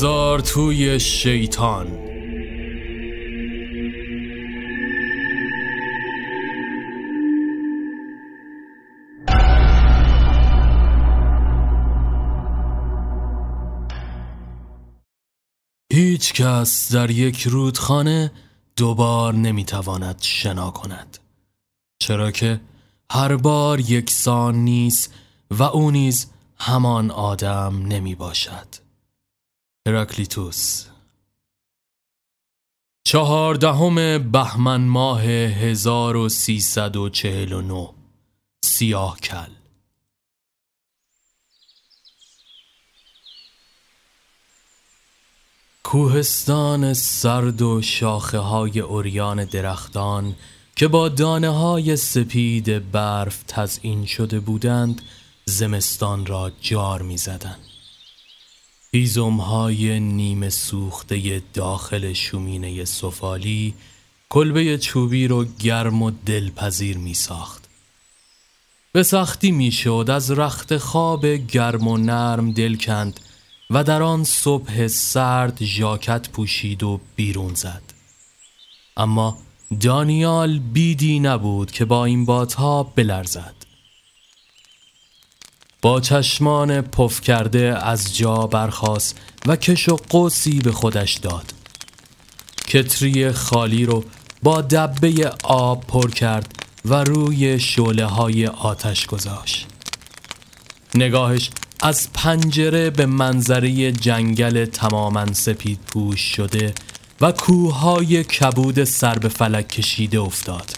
هزار توی شیطان. هیچ کس در یک رودخانه دوبار نمی‌تواند شنا کند. چرا که هر بار یکسان نیست و او نیز همان آدم نمی باشد. هراکلیتوس چهاردهم بهمن ماه 1349 سیاه کل کوهستان سرد و شاخه های اوریان درختان که با دانه های سپید برف تزئین شده بودند زمستان را جار می زدن. هیزم های نیمه سوخته داخل شومینه سفالی کلبه چوبی رو گرم و دلپذیر می ساخت. به سختی می شد از رخت خواب گرم و نرم دل کند و در آن صبح سرد ژاکت پوشید و بیرون زد. اما دانیال بیدی نبود که با این بادها بلرزد. با چشمان پف کرده از جا برخاست و کش و قوسی به خودش داد. کتری خالی رو با دبه آب پر کرد و روی شوله های آتش گذاشت. نگاهش از پنجره به منظره جنگل تماما سپید پوش شده و کوههای کبود سر به فلک کشیده افتاد.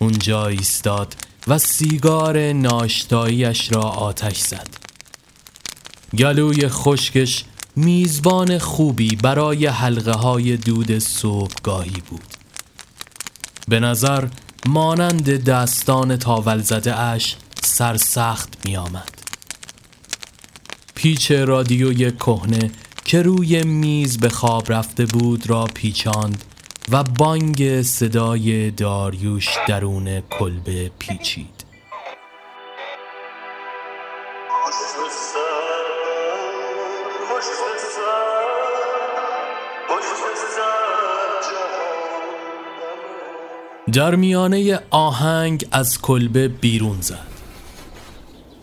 اونجا ایستاد و سیگار ناشتاییش را آتش زد. گلوی خشکش میزبان خوبی برای حلقه های دود صبحگاهی بود. به نظر مانند دستان تاول زده اش سرسخت می آمد پیچ رادیوی کهنه که روی میز به خواب رفته بود را پیچاند و بانگ صدای داریوش درون کلبه پیچید. در میانه آهنگ از کلبه بیرون زد.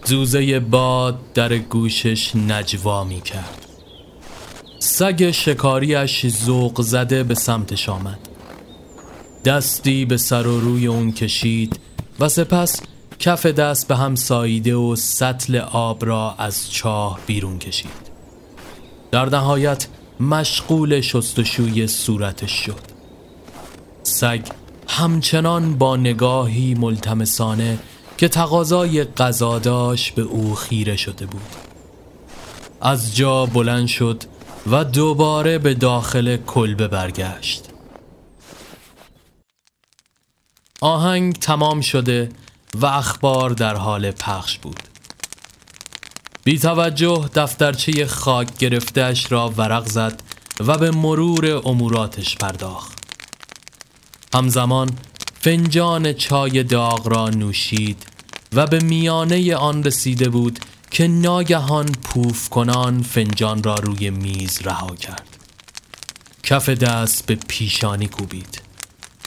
زوزه باد در گوشش نجوا می کرد سگ شکاریش زوق زده به سمتش آمد. دستی به سر و روی اون کشید و سپس کف دست به هم ساییده و سطل آب را از چاه بیرون کشید. در نهایت مشغول شستشوی صورتش شد. سگ همچنان با نگاهی ملتمسانه که تقاضای غذا به او خیره شده بود. از جا بلند شد و دوباره به داخل کلبه برگشت. آهنگ تمام شده و اخبار در حال پخش بود. بی توجه دفترچه خاک گرفتش را ورق زد و به مرور اموراتش پرداخت. همزمان فنجان چای داغ را نوشید و به میانه آن رسیده بود که ناگهان پوف کنان فنجان را روی میز رها کرد. کف دست به پیشانی کوبید.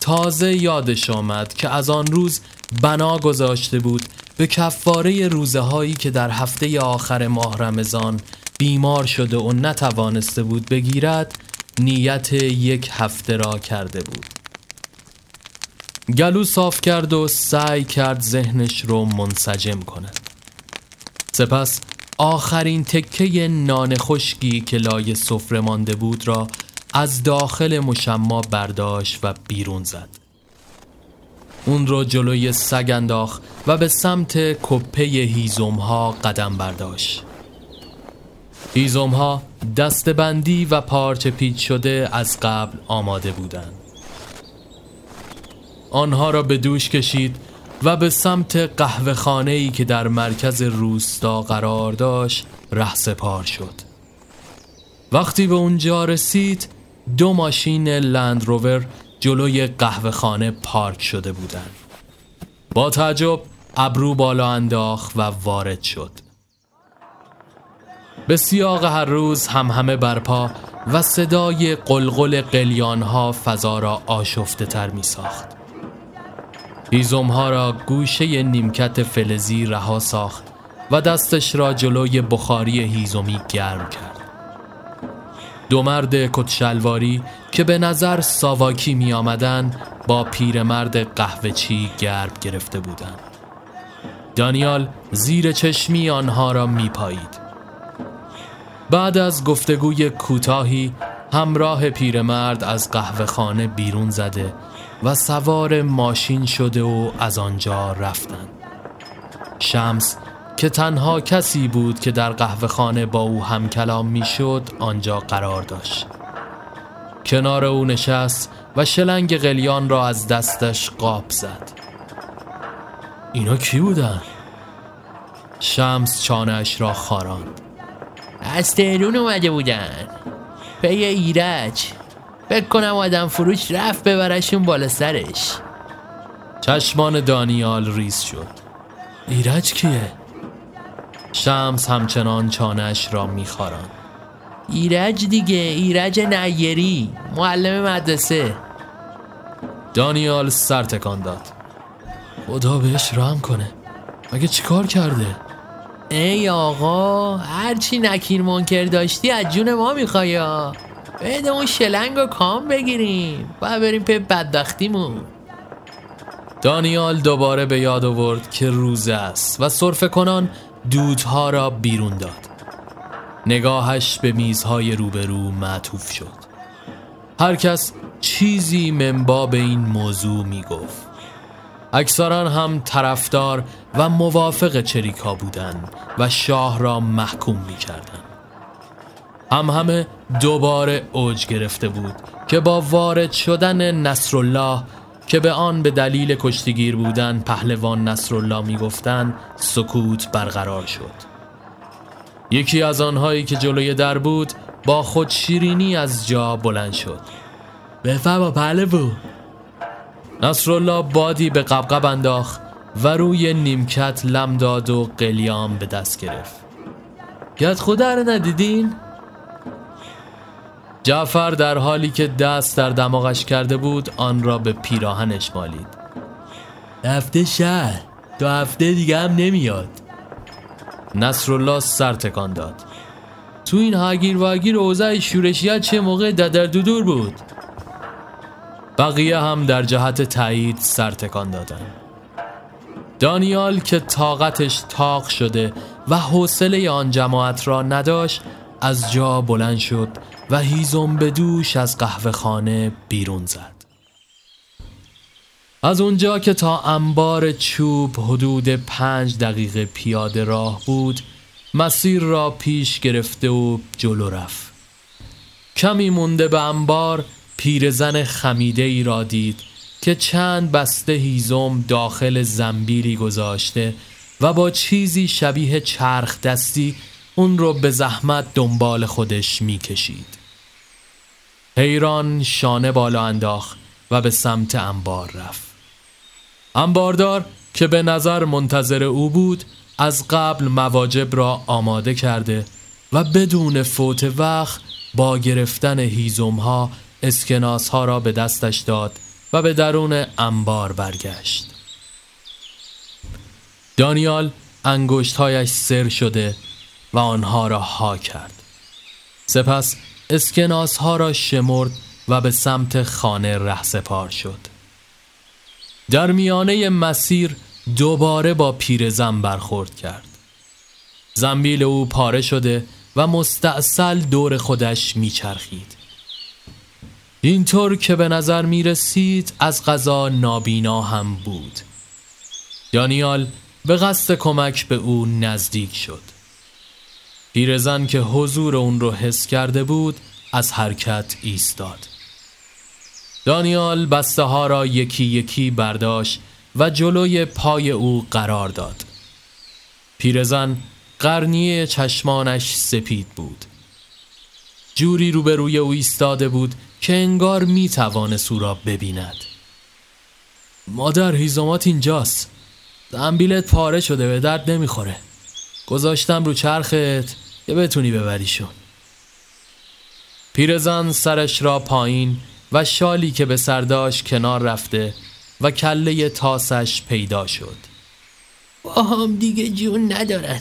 تازه یادش آمد که از آن روز بنا گذاشته بود به کفاره روزه هایی که در هفته آخر ماه رمضان بیمار شده و نتوانسته بود بگیرد نیت یک هفته را کرده بود. گلو صاف کرد و سعی کرد ذهنش رو منسجم کند. سپس آخرین تکه نان خشکی که لای سفره مانده بود را از داخل مشما برداشت و بیرون زد. اون را جلوی سگ انداخت و به سمت کپه هیزم ها قدم برداشت. هیزم ها دستبندی و پارچه پیچ شده از قبل آماده بودند. آنها را به دوش کشید و به سمت قهوه که در مرکز روستا قرار داشت ره سپار شد. وقتی به اونجا رسید دو ماشین لند روور جلوی قهوه خانه پارک شده بودند. با تعجب ابرو بالا انداخت و وارد شد. به سیاق هر روز هم همه برپا و صدای قلقل قلیانها فضا را آشفته تر می ساخت هیزم ها را گوشه نیمکت فلزی رها ساخت و دستش را جلوی بخاری هیزومی گرم کرد دو مرد کتشلواری که به نظر ساواکی می آمدن با پیرمرد قهوه چی گرب گرفته بودند. دانیال زیر چشمی آنها را می پایید. بعد از گفتگوی کوتاهی همراه پیرمرد از قهوه خانه بیرون زده و سوار ماشین شده و از آنجا رفتند. شمس که تنها کسی بود که در قهوه خانه با او هم کلام می شد آنجا قرار داشت. کنار او نشست و شلنگ قلیان را از دستش قاب زد. اینا کی بودن؟ شمس چانش را خاراند. از تهرون اومده بودن. پی ایرج. فکر کنم آدم فروش رفت ببرشون بالا سرش. چشمان دانیال ریز شد. ایرج کیه؟ شمس همچنان چانش را میخاران. ایرج دیگه ایرج نیری معلم مدرسه. دانیال سر تکان داد. خدا بهش رحم کنه. مگه چیکار کرده؟ ای آقا هرچی نکیر منکر داشتی از جون ما می‌خوای بده اون شلنگ و کام بگیریم. و بریم پی بدبختیمون. دانیال دوباره به یاد آورد که روزه است و صرف کنان دودها را بیرون داد. نگاهش به میزهای روبرو معطوف شد. هر کس چیزی منبا به این موضوع می گفت اکثران هم طرفدار و موافق چریکا بودند و شاه را محکوم می کردن. هم همه دوباره اوج گرفته بود که با وارد شدن نصرالله که به آن به دلیل کشتیگیر بودن پهلوان نصرالله می‌گفتند سکوت برقرار شد. یکی از آنهایی که جلوی در بود با خود شیرینی از جا بلند شد. بفرما پهلوان. نصرالله بادی به قبقب انداخت و روی نیمکت لم داد و قلیام به دست گرفت. گت خدا رو ندیدین؟ جعفر در حالی که دست در دماغش کرده بود آن را به پیراهنش مالید. رفته شهر دو هفته دیگه هم نمیاد. نصرالله سر تکان داد. تو این هاگیر واگیر اوضاع شورشیت چه موقع ددر دودور بود؟ بقیه هم در جهت تایید سر تکان دادن. دانیال که طاقتش تاق شده و حوصله آن جماعت را نداشت از جا بلند شد و هیزم به دوش از قهوه خانه بیرون زد از اونجا که تا انبار چوب حدود پنج دقیقه پیاده راه بود مسیر را پیش گرفته و جلو رفت کمی مونده به انبار پیرزن خمیده ای را دید که چند بسته هیزم داخل زنبیلی گذاشته و با چیزی شبیه چرخ دستی اون رو به زحمت دنبال خودش می‌کشید. حیران شانه بالا انداخت و به سمت انبار رفت. انباردار که به نظر منتظر او بود از قبل مواجب را آماده کرده و بدون فوت وقت با گرفتن هیزم ها اسکناس ها را به دستش داد و به درون انبار برگشت. دانیال انگشتهایش سر شده و آنها را ها کرد سپس اسکناس ها را شمرد و به سمت خانه رهسپار شد. در میانه مسیر دوباره با پیرزن برخورد کرد. زنبیل او پاره شده و مستاصل دور خودش میچرخید. اینطور که به نظر می رسید از غذا نابینا هم بود. دانیال به قصد کمک به او نزدیک شد. پیرزن که حضور اون رو حس کرده بود از حرکت ایستاد. دانیال بسته ها را یکی یکی برداشت و جلوی پای او قرار داد. پیرزن قرنیه چشمانش سپید بود. جوری روبروی او ایستاده بود که انگار می توانست او را ببیند. مادر هیزومات اینجاست. زنبیلت پاره شده به درد نمی‌خوره. گذاشتم رو چرخت. که بتونی ببریشون پیرزن سرش را پایین و شالی که به سرداش کنار رفته و کله تاسش پیدا شد. با هم دیگه جون ندارن.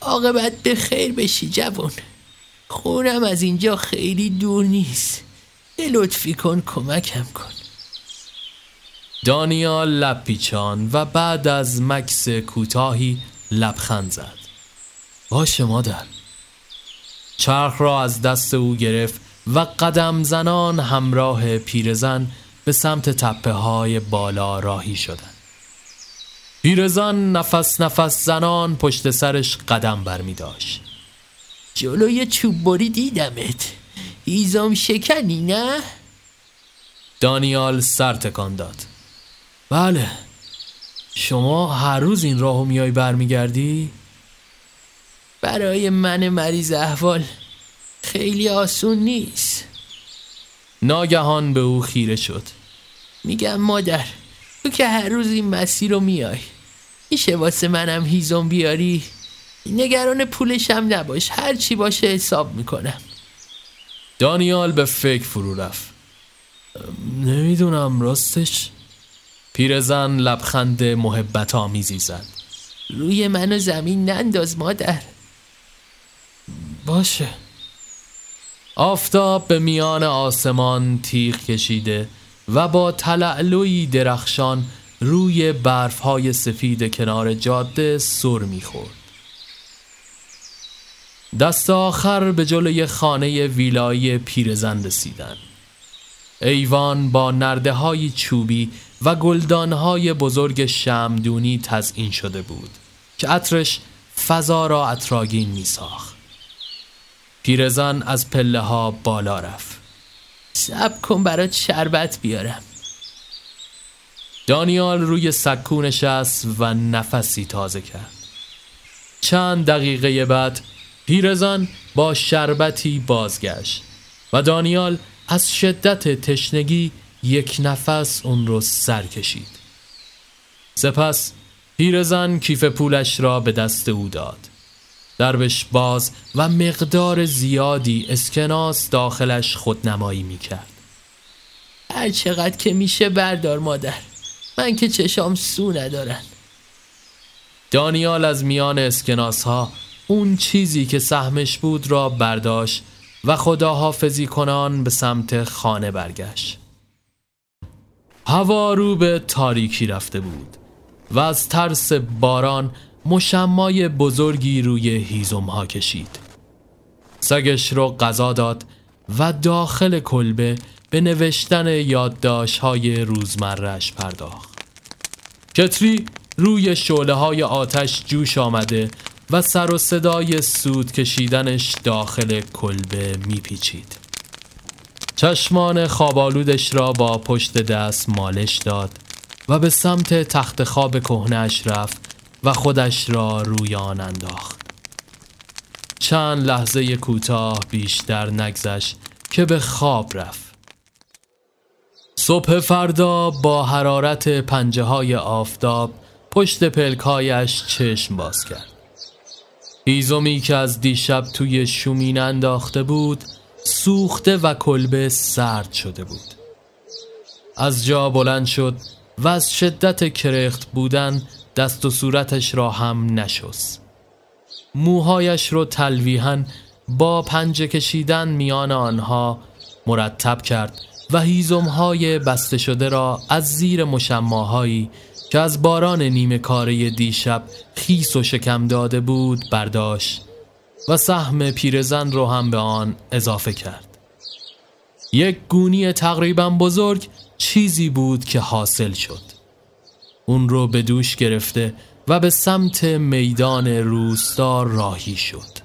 عاقبت به خیر بشی جوان. خونم از اینجا خیلی دور نیست. یه لطفی کن کمکم کن. دانیال لب پیچان و بعد از مکس کوتاهی لبخند زد. باشه مادر. چرخ را از دست او گرفت و قدم زنان همراه پیرزن به سمت تپه های بالا راهی شدند. پیرزن نفس نفس زنان پشت سرش قدم برمی داشت. جلوی چوب بری دیدمت ایزام شکنی نه؟ دانیال سر تکان داد بله شما هر روز این راهو میای برمیگردی؟ برای من مریض احوال. خیلی آسون نیست. ناگهان به او خیره شد. میگم مادر تو که هر روز این مسیر رو میای. میشه واسه منم هیزم بیاری؟ نگران پولشم نباش هر چی باشه حساب می‌کنم. دانیال به فکر فرو رفت. نمی‌دونم راستش. پیرزن لبخند محبت آمیزی زد. روی منو زمین ننداز مادر. باشه. آفتاب به میان آسمان تیغ کشیده و با تلعلوی درخشان روی برفهای سفید کنار جاده سر می‌خورد. دست آخر به جلوی خانه ویلایی پیرزن رسیدن. ایوان با نرده های چوبی و گلدان های بزرگ شمدونی تزئین شده بود که عطرش فضا را اطراگین می ساخت پیرزن از پله ها بالا رفت. سب کن برات شربت بیارم. دانیال روی سکو نشست و نفسی تازه کرد. چند دقیقه بعد پیرزن با شربتی بازگشت و دانیال از شدت تشنگی یک نفس اون رو سر کشید. سپس پیرزن کیف پولش را به دست او داد. دربش باز و مقدار زیادی اسکناس داخلش خودنمایی می‌کرد. هر چقدر که میشه بردار مادر من که چشام سو ندارن. دانیال از میان اسکناس ها اون چیزی که سهمش بود را برداشت و خداحافظی کنان به سمت خانه برگشت. هوا رو به تاریکی رفته بود و از ترس باران مشمای بزرگی روی هیزم ها کشید. سگش رو غذا داد و داخل کلبه به نوشتن یادداشت های روزمرش پرداخت. کتری روی شعله های آتش جوش آمده و سر و صدای سود کشیدنش داخل کلبه میپیچید. چشمان خوابالودش را با پشت دست مالش داد و به سمت تخت خواب کهنش رفت و خودش را روی آن انداخت. چند لحظه کوتاه بیشتر نگذشت که به خواب رفت. صبح فردا با حرارت پنجه های آفتاب پشت پلکایش چشم باز کرد. هیزومی که از دیشب توی شومین انداخته بود سوخته و کلبه سرد شده بود. از جا بلند شد و از شدت کرخت بودن دست و صورتش را هم نشست. موهایش رو تلویحا با پنجه کشیدن میان آنها مرتب کرد و هیزمهای بسته شده را از زیر مشماهایی که از باران نیمه کاره دیشب خیس و شکم داده بود برداشت و سهم پیرزن رو هم به آن اضافه کرد. یک گونی تقریبا بزرگ چیزی بود که حاصل شد. اون رو به دوش گرفته و به سمت میدان روستا راهی شد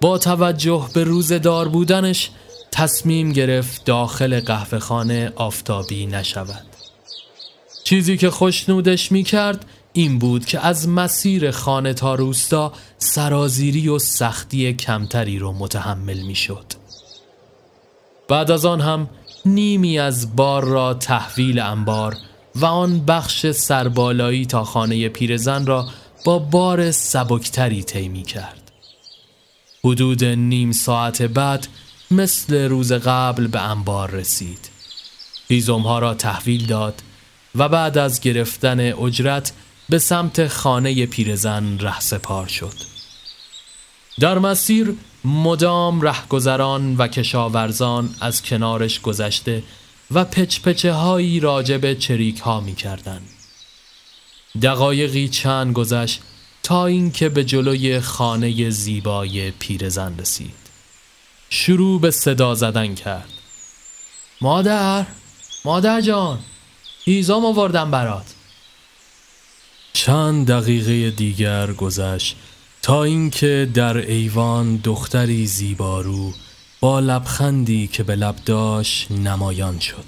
با توجه به روزدار بودنش تصمیم گرفت داخل قهوه خانه آفتابی نشود چیزی که خوشنودش می کرد این بود که از مسیر خانه تا روستا سرازیری و سختی کمتری رو متحمل می شد. بعد از آن هم نیمی از بار را تحویل انبار و آن بخش سربالایی تا خانه پیرزن را با بار سبکتری طی کرد. حدود نیم ساعت بعد مثل روز قبل به انبار رسید هیزم را تحویل داد و بعد از گرفتن اجرت به سمت خانه پیرزن رهسپار شد در مسیر مدام رهگذران و کشاورزان از کنارش گذشته و پچپچه هایی راجب چریک ها می کردن. دقایقی چند گذشت تا اینکه به جلوی خانه زیبای پیرزن رسید. شروع به صدا زدن کرد. مادر مادر جان هیزام آوردم برات. چند دقیقه دیگر گذشت تا اینکه در ایوان دختری زیبارو با لبخندی که به لب داشت نمایان شد.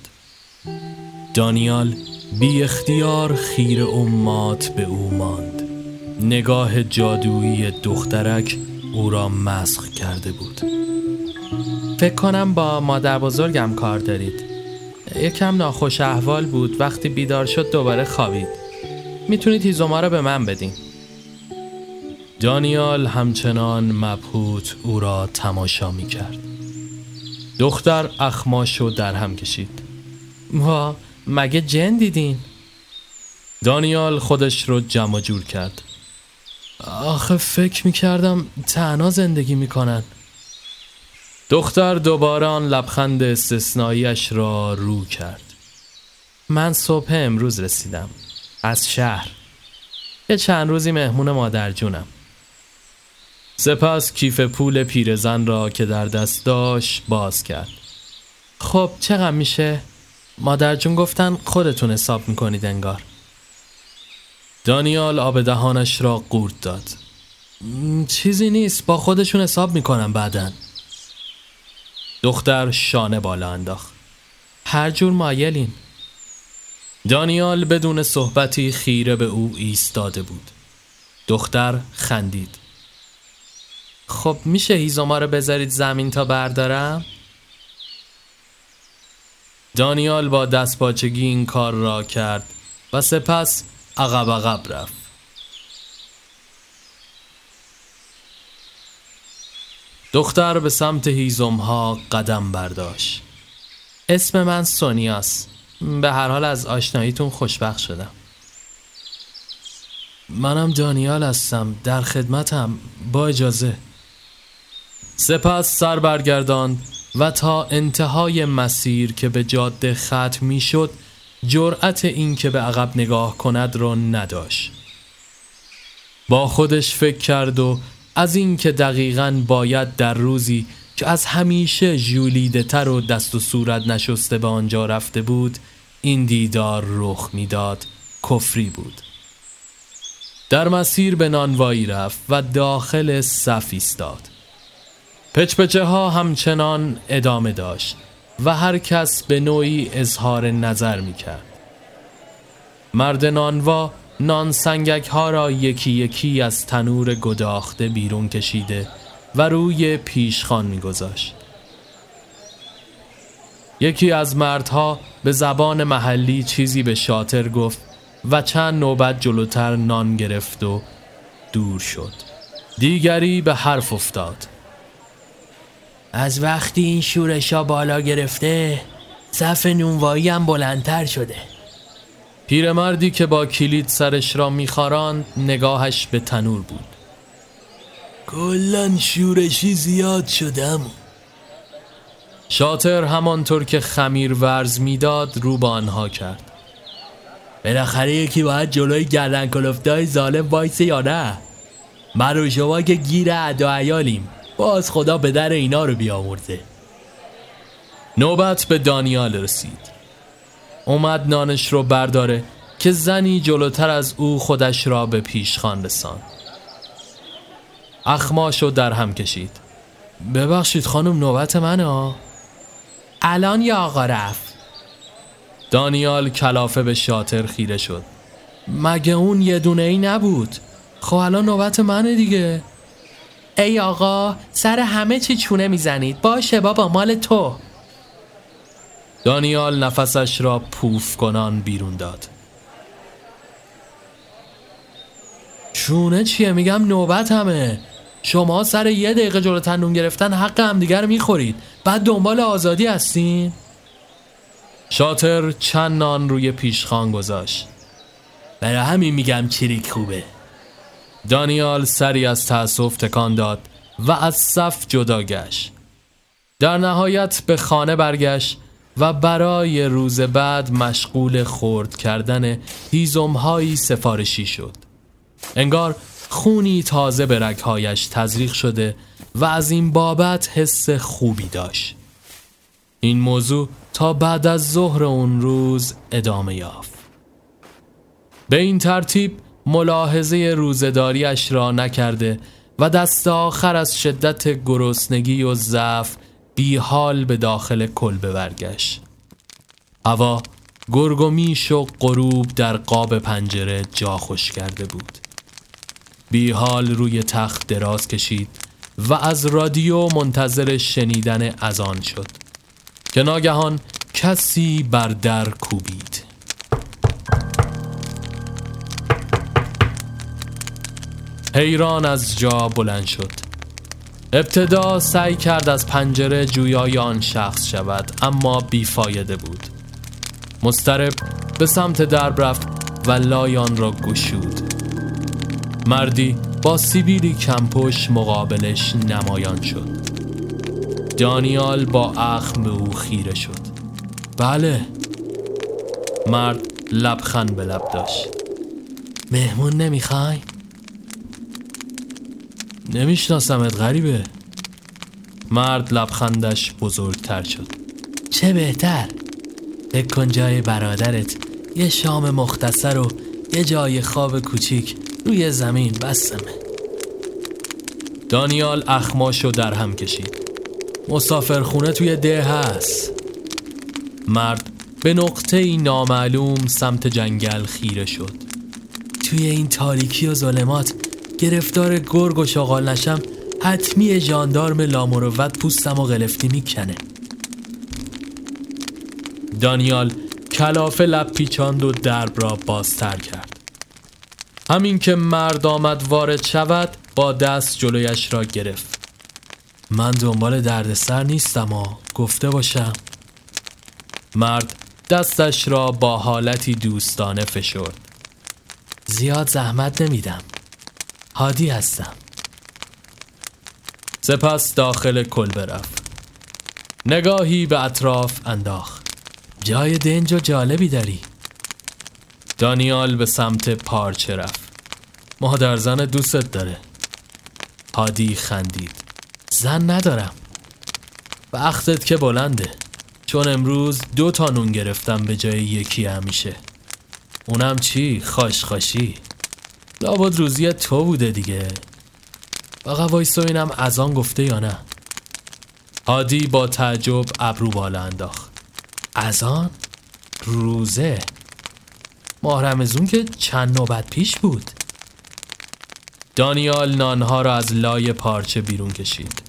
دانیال بی اختیار خیر امات به او ماند. نگاه جادویی دخترک او را مسخ کرده بود. فکر کنم با مادر بزرگم کار دارید. یکم ناخوش احوال بود. وقتی بیدار شد دوباره خوابید. می‌تونید هیزوما را به من بدین. دانیال همچنان مبهوت او را تماشا می کرد دختر اخماش رو در هم کشید. وا مگه جن دیدین؟ دانیال خودش رو جمع جور کرد. آخه فکر می کردم تنها زندگی می کنن. دختر دوباره آن لبخند استثناییش را رو کرد. من صبح امروز رسیدم. از شهر. یه چند روزی مهمون مادر جونم. سپس کیف پول پیرزن را که در دست داشت باز کرد. خب چقدر میشه؟ مادر جون گفتن خودتون حساب می‌کنید انگار. دانیال آب دهانش را قورت داد. چیزی نیست با خودشون حساب می‌کنم بعدن دختر شانه بالا انداخت. هر جور مایلین. دانیال بدون صحبتی خیره به او ایستاده بود. دختر خندید. خب میشه هیزوما رو بذارید زمین تا بردارم؟ دانیال با دست باچگی این کار را کرد و سپس عقب عقب رفت. دختر به سمت هیزم ها قدم برداشت. اسم من سونیاس. به هر حال از آشناییتون خوشبخت شدم. منم دانیال هستم. در خدمتم. با اجازه. سپس سر برگرداند و تا انتهای مسیر که به جاده ختم می شد جرأت این که به عقب نگاه کند را نداشت. با خودش فکر کرد و از اینکه دقیقا باید در روزی که از همیشه جولیده تر و دست و صورت نشسته به آنجا رفته بود این دیدار رخ می‌داد کفری بود. در مسیر به نانوایی رفت و داخل صف ایستاد. پچپچه ها همچنان ادامه داشت و هر کس به نوعی اظهار نظر می کرد. مرد نانوا نان سنگک ها را یکی یکی از تنور گداخته بیرون کشیده و روی پیشخان می گذاشت. یکی از مردها به زبان محلی چیزی به شاتر گفت و چند نوبت جلوتر نان گرفت و دور شد دیگری به حرف افتاد از وقتی این شورشا بالا گرفته صف نونوایی هم بلندتر شده. پیرمردی که با کلید سرش را میخاراند نگاهش به تنور بود. کلا شورشی زیاد شدم شاتر همانطور که خمیر ورز می‌داد رو با آنها کرد. بالاخره یکی باید جلوی گردن کلفتای ظالم وایسه یا نه؟ من و شما که گیر باز خدا به در اینا رو بیامرزه. نوبت به دانیال رسید. اومد نانش رو برداره که زنی جلوتر از او خودش را به پیشخان رساند. اخماشو در هم کشید. ببخشید خانم نوبت منه؟ ها الان یا آقا رفت؟ دانیال کلافه به شاتر خیره شد. مگه اون یه دونه ای نبود؟ خب الان نوبت منه دیگه. ای آقا سر همه چی چونه می‌زنید. باشه بابا مال تو. دانیال نفسش را پوف کنان بیرون داد. چونه چیه؟ میگم نوبت همه. شما سر یه دقیقه جلو تنون گرفتن حق همدیگر می‌خورید. بعد دنبال آزادی هستین؟ شاتر چند نان روی پیشخان گذاشت. برای همین میگم چریک خوبه. دانیال سری از تأسف تکان داد و از صف جدا گشت. در نهایت به خانه برگشت و برای روز بعد مشغول خورد کردن هیزمهایی سفارشی شد. انگار خونی تازه به رگهایش تزریق شده و از این بابت حس خوبی داشت. این موضوع تا بعد از ظهر اون روز ادامه یافت. به این ترتیب ملاحظه روزداریش را نکرده و دست آخر از شدت گرسنگی و ضعف بی حال به داخل کلبه برگشت. هوا گرگومیش و غروب در قاب پنجره جا خوش کرده بود. بی حال روی تخت دراز کشید و از رادیو منتظر شنیدن اذان شد که ناگهان کسی بر در کوبید. حیران از جا بلند شد. ابتدا سعی کرد از پنجره جویای آن شخص شود اما بیفایده بود. مسترب به سمت درب رفت و لایان را گشود. مردی با سیبیلی کمپش مقابلش نمایان شد. دانیال با اخم به او خیره شد. بله. مرد لبخند به لب داشت. مهمون نمی‌خوای؟ نمیشناسمت غریبه. مرد لبخندش بزرگتر شد. چه بهتر؟ فکر کن جای برادرت. یه شام مختصر و یه جای خواب کوچیک روی زمین بسمه دانیال اخماشو در هم کشید. مسافرخونه توی ده هست. مرد به نقطه نامعلوم سمت جنگل خیره شد. توی این تاریکی و ظلمات گرفتار گرگ و شغال نشم حتمی جاندارم لامروت پوستم و غلفتی می‌کنه. دانیال کلافه لب پیچاند و درب را بازتر کرد. همین که مرد آمد وارد شود با دست جلویش را گرفت. من دنبال دردسر نیستم و گفته باشم. مرد دستش را با حالتی دوستانه فشرد. زیاد زحمت نمیدم. هادی هستم. سپس داخل کلبه رفت نگاهی به اطراف انداخت. جای دنج و جالبی داری. دانیال به سمت پارچه رفت. مادر زن دوستت داره. هادی خندید. زن ندارم. وقتت که بلنده. چون امروز دو تا نون گرفتم به جای یکی همیشه. اونم چی؟ خاشخاشی لابد روزی تو بوده دیگه. فقط وایسا اینم از آن گفته یا نه؟ هادی با تعجب ابرو بالا انداخت. از آن؟ روزه. ماه رمزون که چند نوبت پیش بود. دانیال نانها را از لای پارچه بیرون کشید.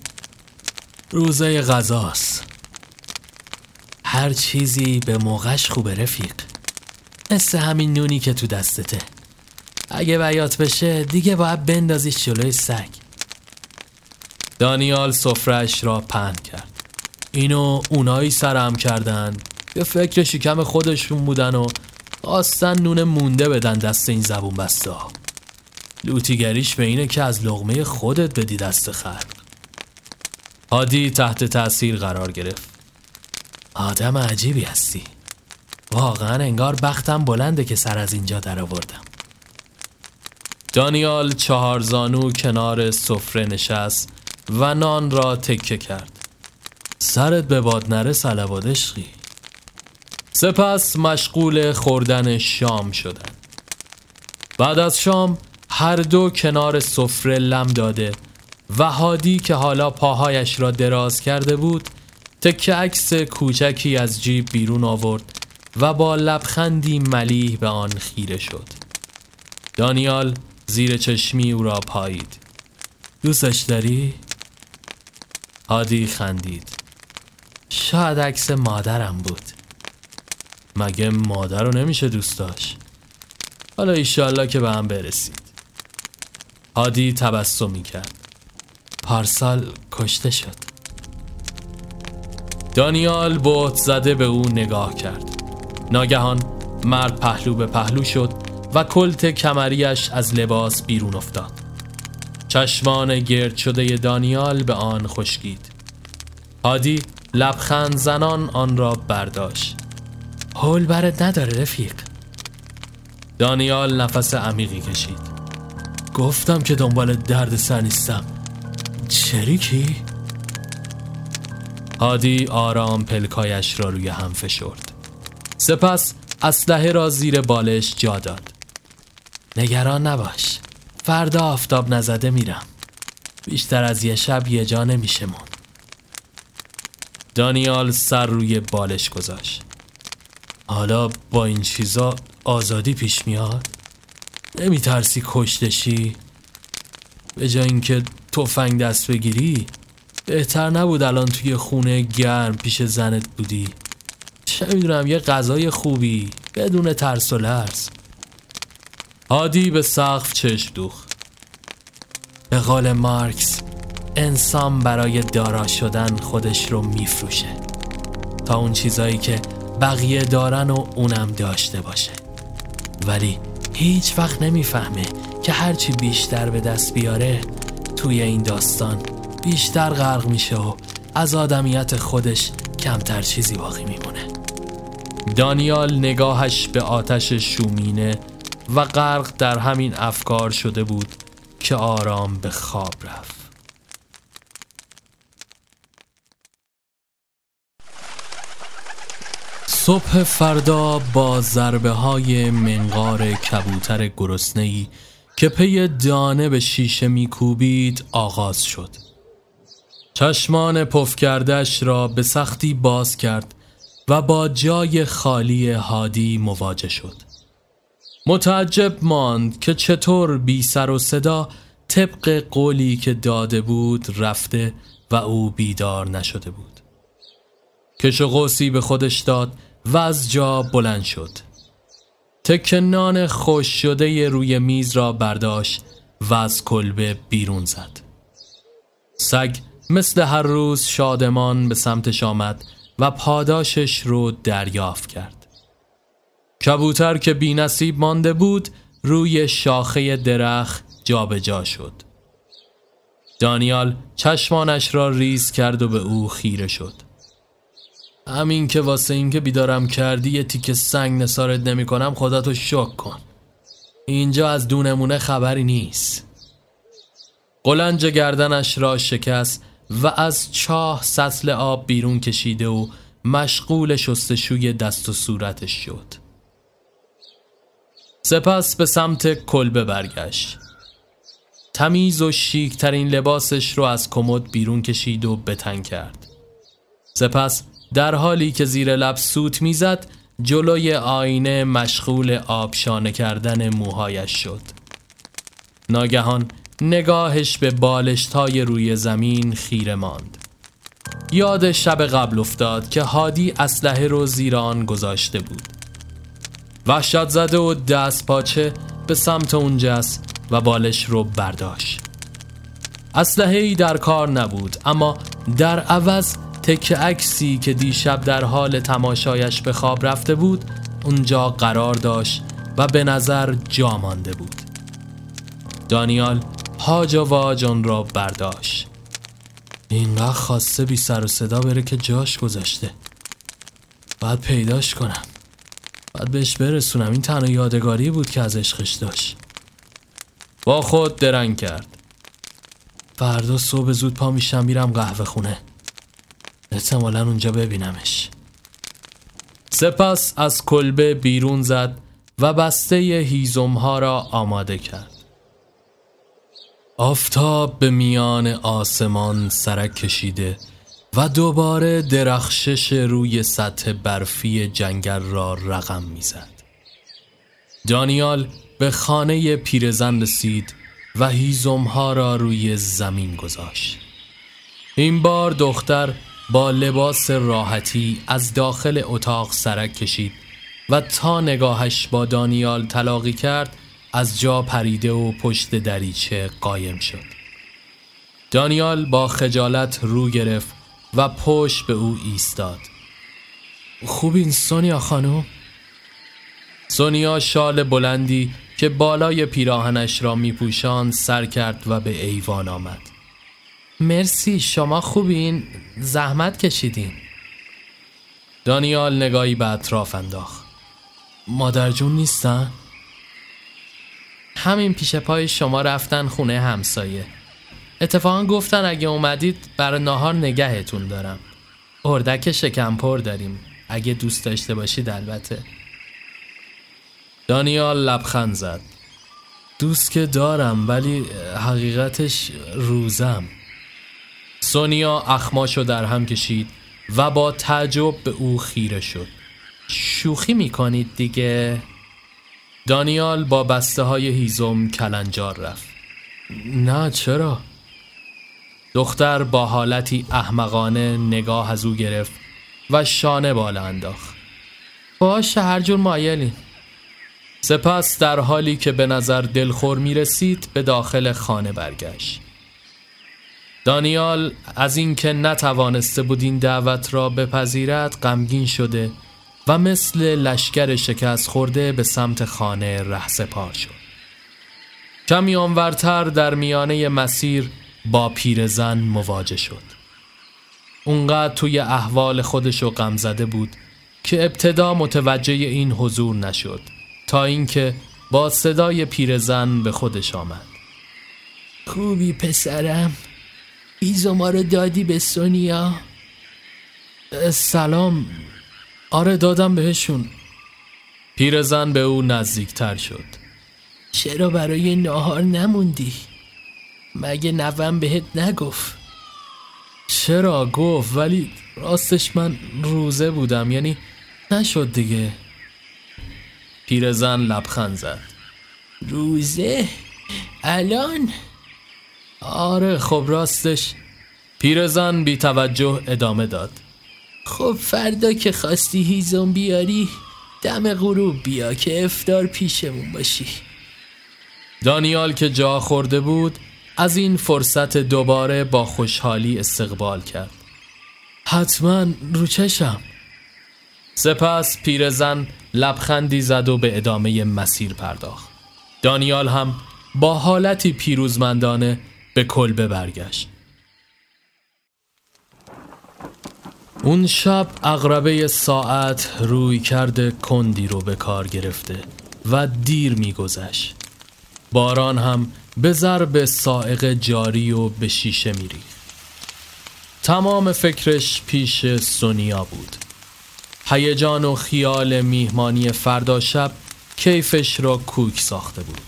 روزه غذاست. هر چیزی به موقعش خوبه رفیق. مثل همین نونی که تو دستته. اگه بیات بشه دیگه باید بندازیش جلوی سگ. دانیال سفرش را پهن کرد. اینو اونایی سرم کردن که فکر شکم خودشون بودن و خواستن نون مونده بدن دست این زبون بسته ها لوتیگریش به اینه که از لغمه خودت بدی دست خلق. هادی تحت تاثیر قرار گرفت. آدم عجیبی هستی. واقعا انگار بختم بلنده که سر از اینجا در آوردم دانیال چهارزانو کنار سفره نشست و نان را تکه کرد. سرت به باد نره سلوات عشقی. سپس مشغول خوردن شام شدن. بعد از شام هر دو کنار سفره لم داده و هادی که حالا پاهایش را دراز کرده بود تکه عکس کوچکی از جیب بیرون آورد و با لبخندی ملیح به آن خیره شد. دانیال زیر چشمی او را پایید. دوستش داری؟ هادی خندید. شاید عکس مادرم بود. مگه مادر رو نمیشه دوست داشت؟ حالا ایشالله که به هم برسید. هادی تبسمی کرد پارسال کشته شد. دانیال بوت زده به او نگاه کرد. ناگهان مرد پهلو به پهلو شد. و کلت کمریش از لباس بیرون افتاد. چشمان گرد شده دانیال به آن خشکید. هادی لبخند زنان آن را برداشت. حول برد نداره رفیق. دانیال نفس عمیقی کشید. گفتم که دنبال درد سر نیستم. چریکی؟ هادی آرام پلکایش را روی هم فشرد. سپس اسلحه را زیر بالش جا داد. نگران نباش. فردا آفتاب نزده میرم. بیشتر از یه شب یه جا نمیشه مون. دانیال سر روی بالش گذاشت. حالا با این چیزا آزادی پیش میاد؟ نمیترسی کشتشی به جای اینکه تفنگ دست بگیری بهتر نبود الان توی خونه گرم پیش زنت بودی؟ چه می‌دونم یه غذای خوبی بدون ترس و لرز. هادی به سقف چشم دوخت. به قول مارکس انسان برای دارا شدن خودش رو میفروشه. تا اون چیزایی که بقیه دارن و اونم داشته باشه. ولی هیچ وقت نمی‌فهمه که هرچی بیشتر به دست بیاره توی این داستان بیشتر غرق میشه و از آدمیت خودش کمتر چیزی باقی میمونه. دانیال نگاهش به آتش شومینه و غرق در همین افکار شده بود که آرام به خواب رفت. صبح فردا با ضربه های منقار کبوتر گرسنهی که پی دانه به شیشه میکوبید آغاز شد. چشمان پف کردش را به سختی باز کرد و با جای خالی هادی مواجه شد. متعجب ماند که چطور بی سر و صدا طبق قولی که داده بود رفته و او بیدار نشده بود. کش قوسی به خودش داد و از جا بلند شد. تکنان خوش شده روی میز را برداشت و از کلبه بیرون زد. سگ مثل هر روز شادمان به سمتش آمد و پاداشش رو دریافت کرد. کبوتر که بی نصیب مانده بود روی شاخه درخت جابجا جا شد. دانیال چشمانش را ریز کرد و به او خیره شد. همین که واسه اینکه بیدارم کردی یه تیک سنگ نسارت نمی کنم خودتو شک کن. اینجا از دونمونه خبری نیست. قلنج گردنش را شکست و از چاه سطل آب بیرون کشیده و مشغول شستشوی دست و صورتش شد. سپس به سمت کلبه برگشت. تمیز و شیک ترین لباسش رو از کمد بیرون کشید و بتن کرد. سپس در حالی که زیر لب سوت می‌زد جلوی آینه مشغول آبشانه کردن موهایش شد. ناگهان نگاهش به بالشتای روی زمین خیره ماند. یاد شب قبل افتاد که هادی اسلحه رو زیر آن گذاشته بود. وحشت زده و دست پاچه به سمت اون جست و بالش رو برداشت. اسلحه ای در کار نبود اما در عوض تک عکسی که دیشب در حال تماشایش به خواب رفته بود اونجا قرار داشت و به نظر جا مانده بود. دانیال هاج و واج آن را برداشت. اینقدر خواسته بی سر و صدا بره که جاش گذاشته. باید پیداش کنم. باید بهش برسونم. این تنها یادگاری بود که از عشقش داشت. با خود درنگ کرد. فردا صبح زود پا میشم میرم قهوه خونه. احتمالا اونجا ببینمش. سپس از کلبه بیرون زد و بسته هیزم ها را آماده کرد. آفتاب به میان آسمان سرک کشیده و دوباره درخشش روی سطح برفی جنگل را رقم می‌زد. دانیال به خانه پیرزن رسید و هیزمها را روی زمین گذاشت. این بار دختر با لباس راحتی از داخل اتاق سرک کشید و تا نگاهش با دانیال تلاقی کرد از جا پریده و پشت دریچه قایم شد دانیال با خجالت رو گرفت و پشت به او ایستاد. خوبین سونیا خانم؟ سونیا شال بلندی که بالای پیراهنش را میپوشاند سر کرد و به ایوان آمد. مرسی شما خوبین. زحمت کشیدین. دانیال نگاهی به اطراف انداخت. مادر جون نیستن؟ همین پیش پای شما رفتن خونه همسایه. اتفاقا گفتن اگه اومدید برای ناهار نگهتون دارم. اردک شکمپر داریم. اگه دوست داشته باشید البته. دانیال لبخند زد. دوست که دارم ولی حقیقتش روزم. سونیا اخماشو در هم کشید و با تعجب به او خیره شد. شوخی می‌کنید دیگه؟ دانیال با بسته های هیزم کلنجار رفت. نه چرا؟ دختر با حالتی احمقانه نگاه از او گرفت و شانه بالا انداخت. باشه هر جور مایلی. سپس در حالی که به نظر دلخور می رسید به داخل خانه برگشت. دانیال از اینکه نتوانسته بود این دعوت را بپذیرد غمگین شده و مثل لشکر شکست خورده به سمت خانه رهسپار شد. کمی آنورتر در میانه مسیر با پیرزن مواجه شد. اونقدر توی احوال خودشو غم زده بود که ابتدا متوجه این حضور نشد تا اینکه با صدای پیرزن به خودش آمد. خوبی پسرم. ایزو ما رو دادی به سونیا؟ سلام. آره دادم بهشون. پیرزن به او نزدیکتر شد. چرا برای ناهار نموندی؟ مگه نوم بهت نگفت؟ چرا گفت؟ ولی راستش من روزه بودم یعنی نشد دیگه. پیرزن لبخند زد. روزه؟ الان؟ آره خب راستش. پیرزن بی توجه ادامه داد. خب فردا که خواستی هیزم بیاری دم غروب بیا که افتار پیشمون باشی. دانیال که جا خورده بود از این فرصت دوباره با خوشحالی استقبال کرد. حتما رو چشم. سپس پیرزن لبخندی زد و به ادامه مسیر پرداخت. دانیال هم با حالتی پیروزمندانه به کلبه برگشت. اون شب اغربه ساعت روی کرده کندی رو به کار گرفته و دیر میگذشت. باران هم به ضرب سائق جاری و به شیشه میری. تمام فکرش پیش سونیا بود. هیجان و خیال میهمانی فردا شب کیفش را کوک ساخته بود.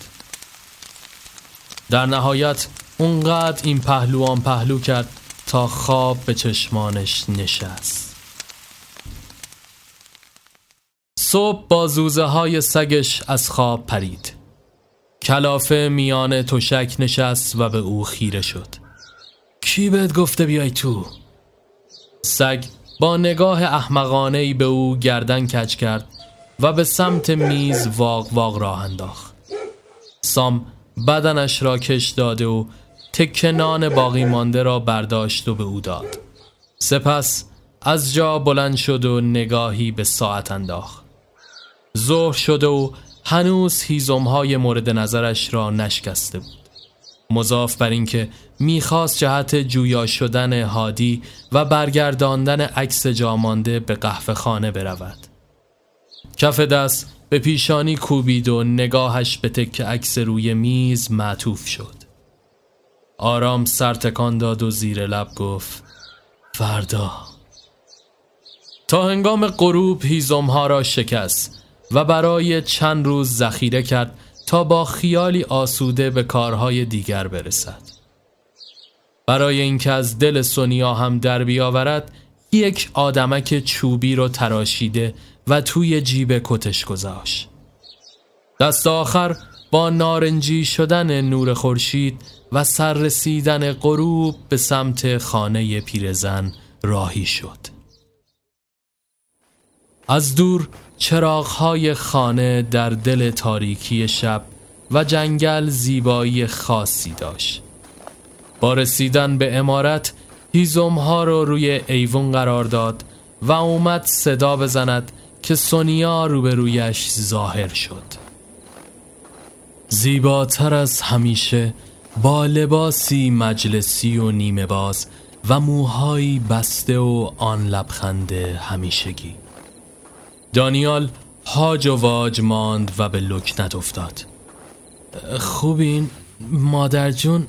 در نهایت اونقدر این پهلوان پهلو کرد تا خواب به چشمانش نشست. صبح با زوزه های سگش از خواب پرید. کلافه میان تشک نشست و به او خیره شد. کی بهت گفته بیای تو؟ سگ با نگاه احمقانه به او گردن کج کرد و به سمت میز واق واق راه انداخت. سام بدنش را کش داده و تکنان باقی مانده را برداشت و به او داد. سپس از جا بلند شد و نگاهی به ساعت انداخت. ظهر شده و هنوز های مورد نظرش را نشکسته بود. مضاف بر اینکه می‌خواست جهت جویا شدن هادی و برگرداندن عکس جامانده به قهوه خانه برود. کف دست به پیشانی کوبید و نگاهش به تک عکس روی میز معطوف شد. آرام سرتکان داد و زیر لب گفت فردا. تا هنگام غروب ها را شکست. و برای چند روز ذخیره کرد تا با خیالی آسوده به کارهای دیگر برسد. برای اینکه از دل سونیا هم در بیاورد یک آدمک چوبی رو تراشیده و توی جیب کتش گذاشت. دست آخر با نارنجی شدن نور خورشید و سر رسیدن غروب به سمت خانه پیرزن راهی شد. از دور چراغهای خانه در دل تاریکی شب و جنگل زیبایی خاصی داشت. با رسیدن به امارت هیزم ها رو روی ایوون قرار داد و اومد صدا بزند که سونیا روبرویش ظاهر شد. زیباتر از همیشه با لباسی مجلسی و نیمه باز و موهایی بسته و آن لبخند همیشگی. دانیال هاج و واج ماند و به لکنت افتاد. خوبین مادر جون؟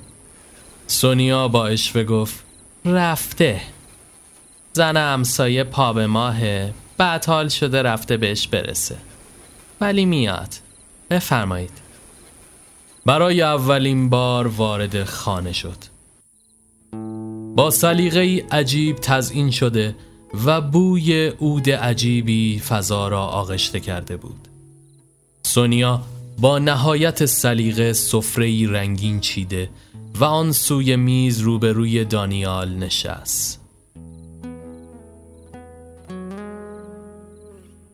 سونیا با اشوه گفت رفته. زن همسایه پا به ماهه بعد حال شده رفته بهش برسه. ولی میاد. بفرمایید. برای اولین بار وارد خانه شد. با سلیقه عجیب تزئین شده و بوی عود عجیبی فضا را آغشته کرده بود. سونیا با نهایت سلیقه سفره رنگین چیده و آن سوی میز روبروی دانیال نشست.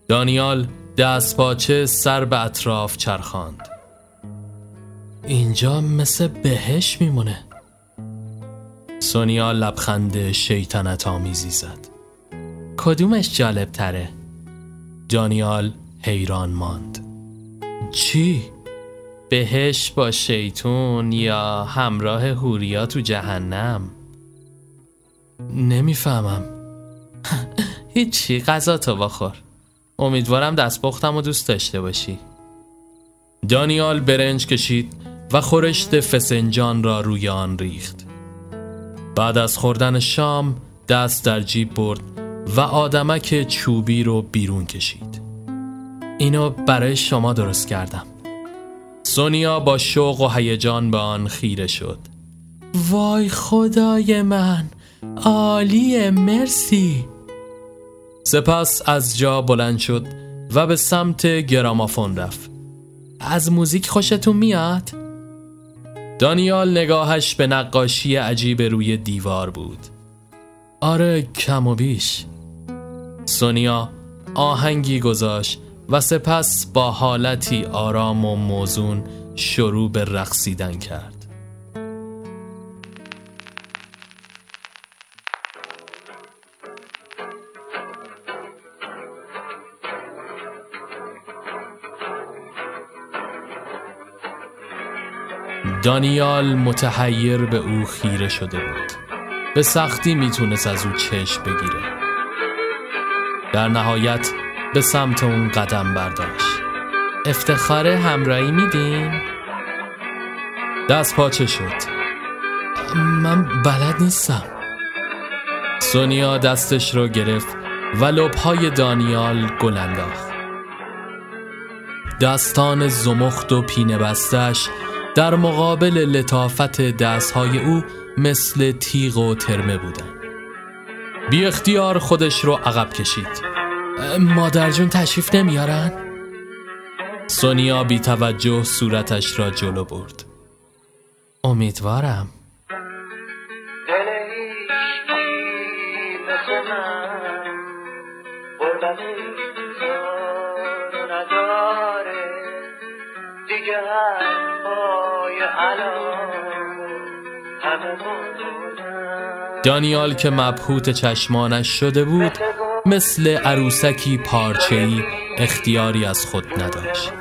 دانیال دست پاچه سر به اطراف چرخاند. اینجا مثل بهش میمونه. سونیا لبخند شیطنت آمیزی زد. کدومش جالب تره؟ دانیال حیران ماند. چی؟ بهش با شیطون یا همراه هوریا تو جهنم؟ نمی‌فهمم. هیچی غذا تو بخور. امیدوارم دست بختم و دوست داشته باشی. دانیال برنج کشید و خورشت فسنجان را روی آن ریخت. بعد از خوردن شام دست در جیب برد و آدمک چوبی رو بیرون کشید. اینو برای شما درست کردم. سونیا با شوق و هیجان به آن خیره شد. وای خدای من عالی مرسی. سپس از جا بلند شد و به سمت گرامافون رفت. از موزیک خوشتون میاد؟ دانیال نگاهش به نقاشی عجیب روی دیوار بود. آره کم و بیش. سونیا آهنگی گذاشت و سپس با حالتی آرام و موزون شروع به رقصیدن کرد. دانیال متحیر به او خیره شده بود. به سختی می‌تونست از او چشم بگیره. در نهایت به سمت اون قدم برداشت. افتخار همراهی میدین؟ دست پاچه شد. من بلد نیستم. سونیا دستش رو گرفت و لبهای دانیال گل انداخت. دستان زمخت و پینه بستش در مقابل لطافت دستهای او مثل تیغ و ترمه بودن. بی اختیار خودش رو عقب کشید. مادر جون تشریف نمیارن؟ سونیا بی توجه صورتش را جلو برد. امیدوارم. دیگه دانیال که مبهوت چشمانش شده بود مثل عروسکی پارچه‌ای اختیاری از خود نداشت.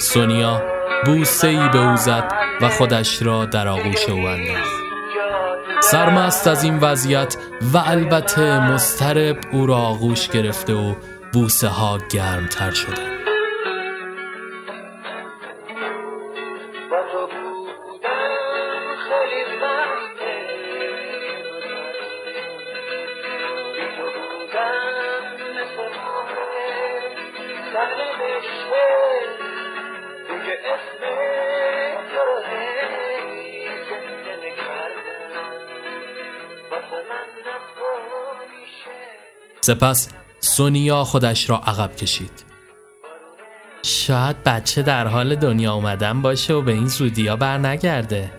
سونیا بوسه به او زد و خودش را در آغوش او انداخت. سرمست از این وضعیت و البته مسترب او را آغوش گرفته و بوسه ها گرمتر شده. سپس سونیا خودش را عقب کشید. شاید بچه در حال دنیا اومدن باشه و به این زودیا بر نگرده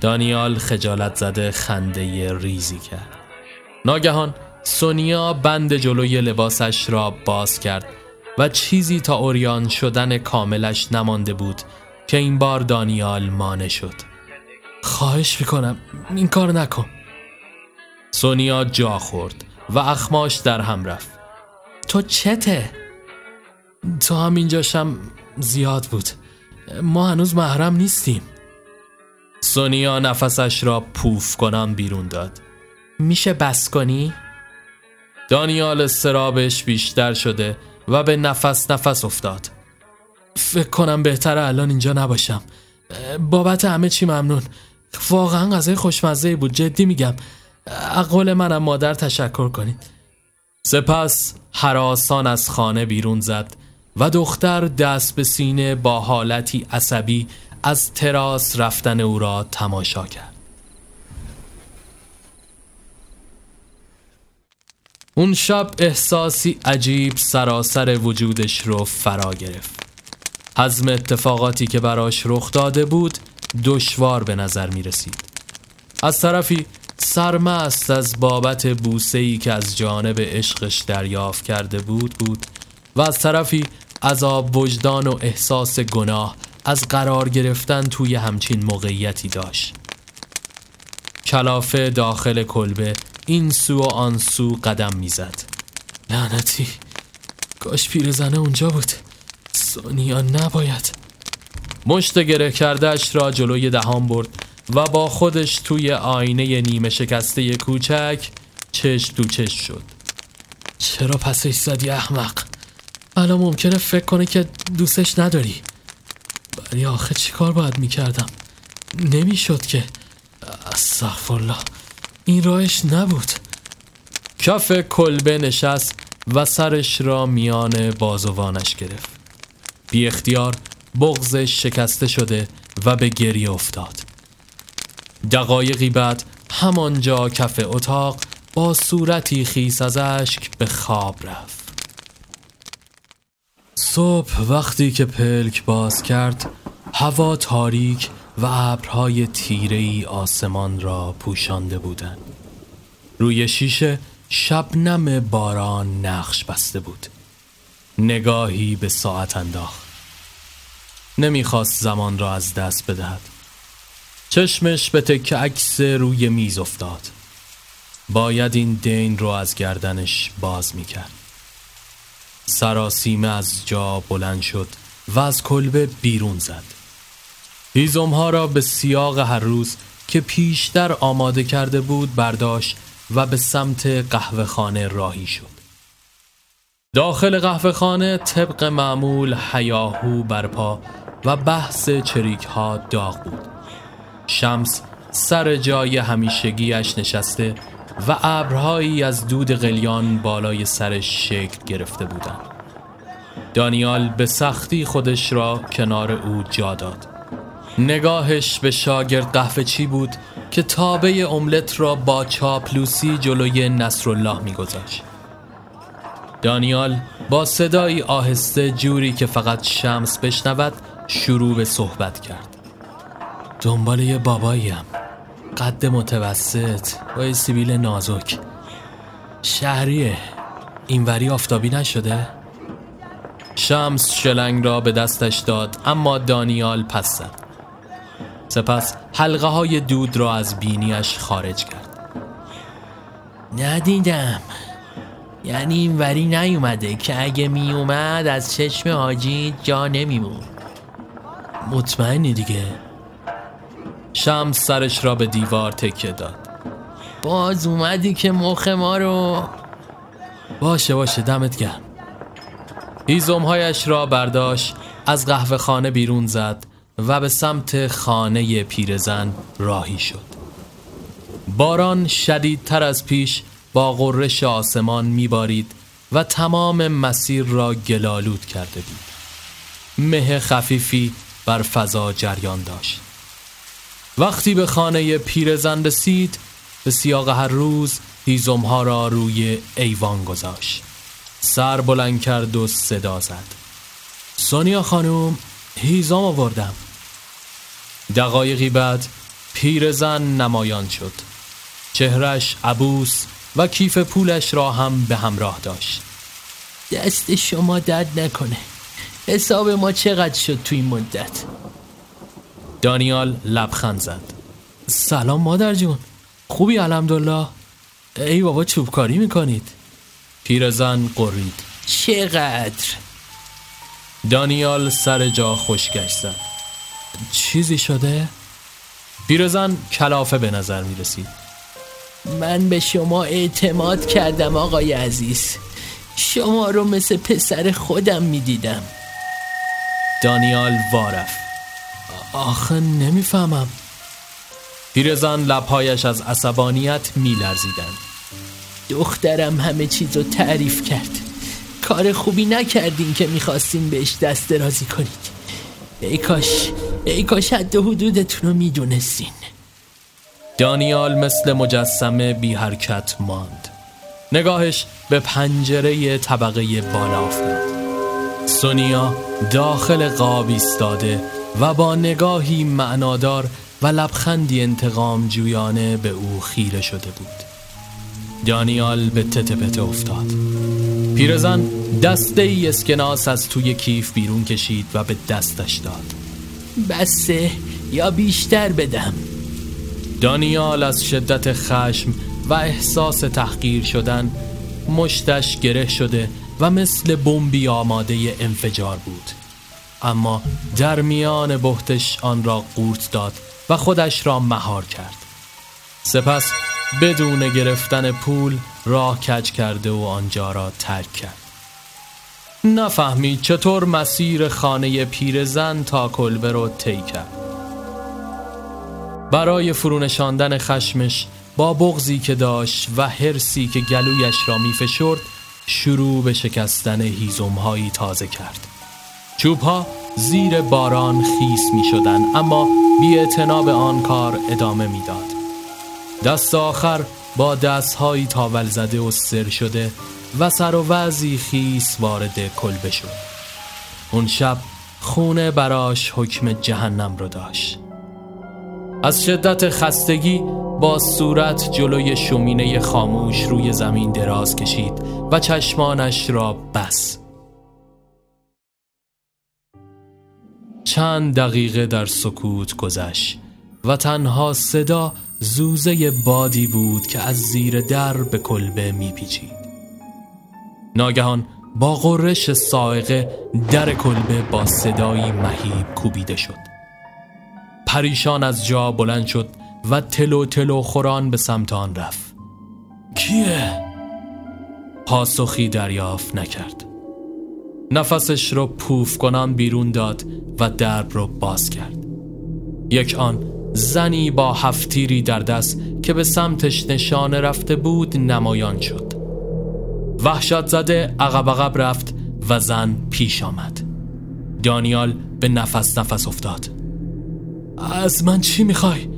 دانیال خجالت زده خنده ریزی کرد. ناگهان سونیا بند جلوی لباسش را باز کرد و چیزی تا اوریان شدن کاملش نمانده بود که این بار دانیال مانه شد. خواهش می‌کنم این کار نکن. سونیا جا خورد. و اخماش در هم رفت. تو چته؟ تو هم اینجاشم زیاد بود. ما هنوز محرم نیستیم. سونیا نفسش را پوف کنم بیرون داد. میشه بس کنی؟ دانیال استرابش بیشتر شده و به نفس نفس افتاد. فکر کنم بهتره الان اینجا نباشم. بابت همه چی ممنون. واقعا غذای خوشمزه بود جدی میگم. اقول منم مادر تشکر کنید. سپس حراسان از خانه بیرون زد و دختر دست به سینه با حالتی عصبی از تراس رفتن او را تماشا کرد. اون شب احساسی عجیب سراسر وجودش رو فرا گرفت. حزم اتفاقاتی که براش رخ داده بود دشوار به نظر می رسید از طرفی سرمست از بابت بوسه‌ای که از جانب عشقش دریافت کرده بود بود. و از طرفی عذاب وجدان و احساس گناه از قرار گرفتن توی همچین موقعیتی داشت. کلافه داخل کلبه این سو و آن سو قدم می‌زد. لعنتی کاش پیرزنه اونجا بود. سونیا نباید. مشت گره کردهش را جلوی دهان برد. و با خودش توی آینه نیمه شکسته کوچک چش تو چش شد. چرا پسش زدی احمق؟ الان ممکنه فکر کنه که دوستش نداری. ولی آخه چی کار باید می‌کردم؟ نمی‌شد که. استغفرالله. این راهش نبود. کف کلبه نشست و سرش را میان بازوانش گرفت. بی اختیار بغزش شکسته شده و به گریه افتاد. دقایقی بعد همانجا کف اتاق با صورتی خیس از اشک به خواب رفت. صبح وقتی که پلک باز کرد هوا تاریک و ابرهای تیرهی آسمان را پوشانده بودند. روی شیشه شبنم باران نقش بسته بود. نگاهی به ساعت انداخت. نمی‌خواست زمان را از دست بدهد. چشمش به تک عکس روی میز افتاد. باید این دین رو از گردنش باز می‌کرد. سراسیمه از جا بلند شد و از کلبه بیرون زد. هیزم ها را به سیاق هر روز که پیشتر آماده کرده بود برداشت و به سمت قهوه خانه راهی شد. داخل قهوه خانه طبق معمول حیاهو برپا و بحث چریک ها داغ بود. شمس سر جای همیشگیش نشسته و ابرهایی از دود قلیان بالای سرش شکل گرفته بودند. دانیال به سختی خودش را کنار او جا داد. نگاهش به شاگرد قهوه چی بود که تابه املت را با چاپلوسی جلوی نصرالله میگذاشت. دانیال با صدایی آهسته جوری که فقط شمس بشنود شروع به صحبت کرد. دنبال یه باباییم قد متوسط با یه سیبیل نازک. شهریه. اینوری آفتابی نشده؟ شمس شلنگ را به دستش داد اما دانیال پس زد سپس حلقه های دود را از بینیش خارج کرد. ندیدم. یعنی اینوری نیومده که اگه میومد از چشم حاجی جا نمیمون. مطمئنی دیگه؟ شمس سرش را به دیوار تکه داد. باز اومدی که مخ ما رو. باشه باشه دمت گرم. هیزمهایش را برداشت از قهوه خانه بیرون زد و به سمت خانه پیرزن راهی شد. باران شدیدتر از پیش با غرش آسمان میبارید و تمام مسیر را گلالود کرده بود مه خفیفی بر فضا جریان داشت. وقتی به خانه پیرزن رسید به سیاق هر روز هیزمها را روی ایوان گذاشت. سر بلند کرد و صدا زد. سونیا خانوم هیزم آوردم. دقایقی بعد پیرزن نمایان شد. چهرش عبوس و کیف پولش را هم به همراه داشت. دست شما درد نکنه. حساب ما چقدر شد تو این مدت؟ دانیال لبخند زد. سلام مادر جون. خوبی الحمدلله. ای بابا چوبکاری می‌کنید. پیرزن قرید. چقدر؟ دانیال سر جا خوشگشت زد. چیزی شده؟ پیرزن کلافه به نظر می‌رسید. من به شما اعتماد کردم آقای عزیز. شما رو مثل پسر خودم می‌دیدم. دانیال وارف آخه نمی‌فهمم. پیرزن لبهایش از عصبانیت میلرزیدند. دخترم همه چیز رو تعریف کرد. کار خوبی نکردین که می‌خواستین بهش دست درازی کنید. ای کاش ای کاش حد حدودتون رو می‌دونستین. دانیال مثل مجسمه بی حرکت ماند. نگاهش به پنجره طبقه بالا افتاد. سونیا داخل قاب ایستاده و با نگاهی معنادار و لبخندی انتقام جویانه به او خیره شده بود. دانیال به تته افتاد. پیرزن دسته ای اسکناس از توی کیف بیرون کشید و به دستش داد. بسه یا بیشتر بدم دانیال از شدت خشم و احساس تحقیر شدن مشتش گره شده و مثل بمبی آماده انفجار بود. اما در میان بهتش آن را قورت داد و خودش را مهار کرد. سپس بدون گرفتن پول راه کج کرده و آنجا را ترک کرد. نفهمید چطور مسیر خانه پیرزن تا کلبه رو طی کرد. برای فرونشاندن خشمش با بغزی که داشت و هرسی که گلویش را میفشرد شروع به شکستن هیزمهایی تازه کرد. چوبها زیر باران خیس می شدن اما بی به آن کار ادامه می‌داد. دست آخر با دستهایی تاول زده و سر شده و سر و وزی خیس وارد کلبه شد. اون شب خونه براش حکم جهنم رو داشت. از شدت خستگی با صورت جلوی شومینه خاموش روی زمین دراز کشید و چشمانش را بس چند دقیقه در سکوت گذشت و تنها صدا زوزه بادی بود که از زیر در به کلبه میپیچید. ناگهان با قررش سائقه در کلبه با صدایی مهیب کوبیده شد. پریشان از جا بلند شد و تلو تلو خوران به سمت آن رفت. کیه؟ پاسخی دریافت نکرد. نفسش رو پوف کنان بیرون داد و درب رو باز کرد. یک آن زنی با هفتیری در دست که به سمتش نشانه رفته بود نمایان شد. وحشت زده عقب عقب رفت و زن پیش آمد. دانیال به نفس نفس افتاد. از من چی می‌خوای؟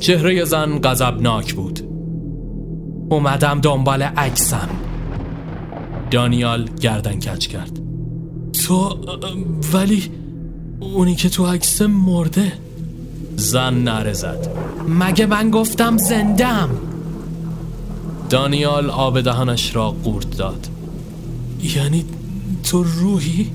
چهره زن غضبناک بود. اومدم دنبال عکسم. دانیال گردن کچ کرد. تو ولی اونی که تو عکس مرده. زن نره زد. مگه من گفتم زندم؟ دانیال آب دهانش را قورت داد. یعنی تو روحی؟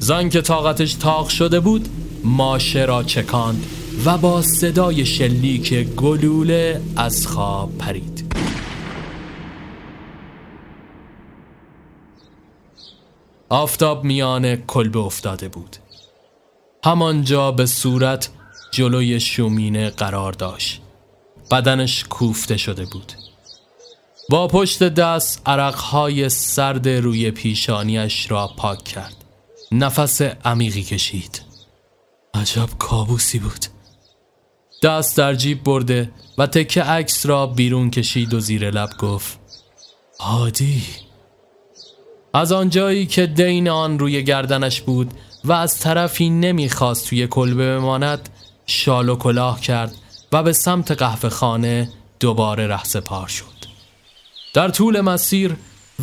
زن که طاقتش تاق شده بود ماشه را چکاند و با صدای شلیک گلوله از خواب پرید. آفتاب میان کلبه افتاده بود. همانجا به صورت جلوی شومینه قرار داشت. بدنش کوفته شده بود. با پشت دست عرقهای سرد روی پیشانیش را پاک کرد. نفس عمیقی کشید. عجب کابوسی بود. دست در جیب برده و تکه عکس را بیرون کشید و زیر لب گفت هادی از آنجایی که دین آن روی گردنش بود و از طرفی نمی‌خواست توی کلبه بماند شال و کلاه کرد و به سمت قهوه خانه دوباره رهسپار شد. در طول مسیر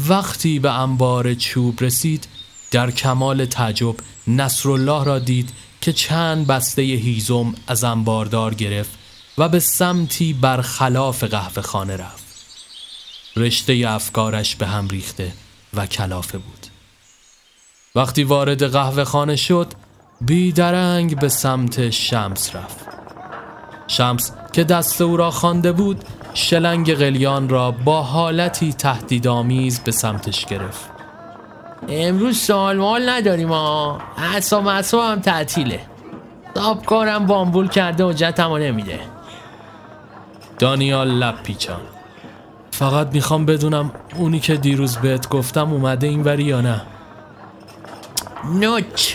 وقتی به انبار چوب رسید در کمال تعجب نصرالله را دید که چند بسته هیزم از انباردار گرفت و به سمتی برخلاف قهوه خانه رفت. رشته افکارش به هم ریخته و کلافه بود. وقتی وارد قهوه خانه شد بیدرنگ به سمت شمس رفت. شمس که دست او را خوانده بود شلنگ قلیان را با حالتی تهدیدآمیز به سمتش گرفت. امروز سوال مال نداریم ها اصا هم تعطیله. کارم بامبول کرده و جتمو نمیده. دانیال لب پیچان فقط می‌خوام بدونم اونی که دیروز بهت گفتم اومده این وری یا نه. نوچ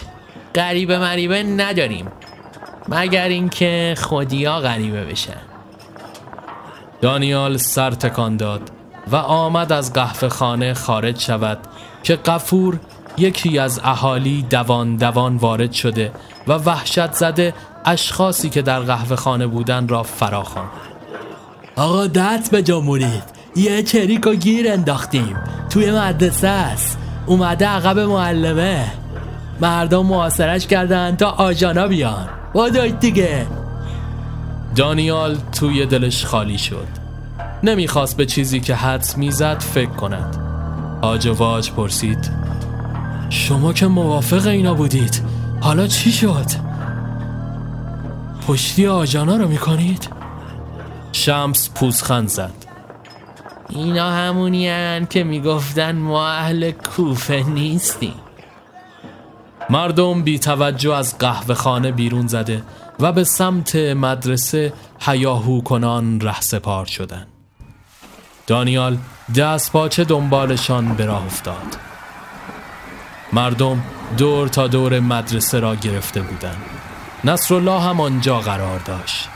غریبه مریبه نداریم. مگر اینکه خودیا غریبه بشن. دانیال سر تکان داد و آمد از قهوه خانه خارج شود که قفور یکی از اهالی دوان دوان وارد شده و وحشت زده اشخاصی که در قهوه خانه بودن را فراخوان آقا دست به جمهورید یه چریک و گیر انداختیم. توی مدرسه است. اومده عقب معلمه. مردم معاصرش کردن تا آجانا بیان. بادایت دیگه. دانیال توی دلش خالی شد. نمی‌خواست به چیزی که حدس می‌زد فکر کند. آج واج پرسید. شما که موافق اینا بودید حالا چی شد؟ پشتی آجانا رو می‌کنید؟ شمس پوزخند زد. اینا همونی هن که می‌گفتن ما اهل کوفه نیستیم. مردم بی توجه از قهوه خانه بیرون زده و به سمت مدرسه حیاهو کنان ره سپار شدن. دانیال دست پاچه دنبالشان به راه افتاد. مردم دور تا دور مدرسه را گرفته بودند. نصرالله هم آنجا قرار داشت.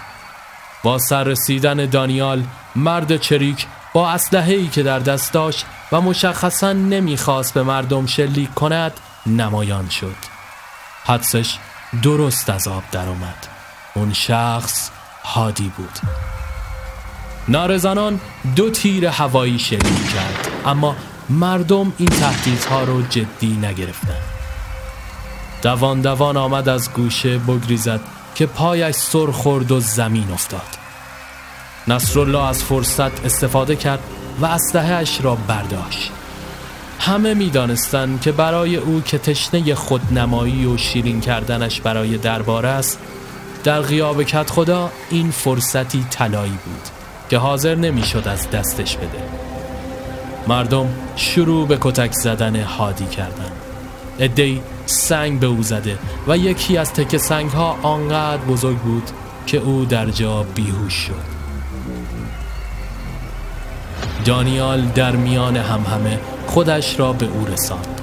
با سر رسیدن دانیال مرد چریک با اسلحه‌ای که در دست داشت و مشخصا نمی‌خواست به مردم شلیک کند نمایان شد. حدسش درست از آب در اومد اون شخص هادی بود. نارزنان دو تیر هوایی شلیک کرد اما مردم این تهدیدها رو جدی نگرفتن. دوان دوان آمد از گوشه بگریزد که پایش سر خورد و زمین افتاد. نصرالله از فرصت استفاده کرد و اسلحهاش را برداشت. همه می‌دانستند که برای او که تشنه خودنمایی و شیرین کردنش برای دربار است در غیاب کت خدا این فرصتی طلایی بود که حاضر نمی‌شد از دستش بده. مردم شروع به کتک زدن هادی کردند. ادهی سنگ به او زده و یکی از تک سنگ ها آنقدر بزرگ بود که او در جا بیهوش شد. دانیال در میان همه خودش را به او رساند.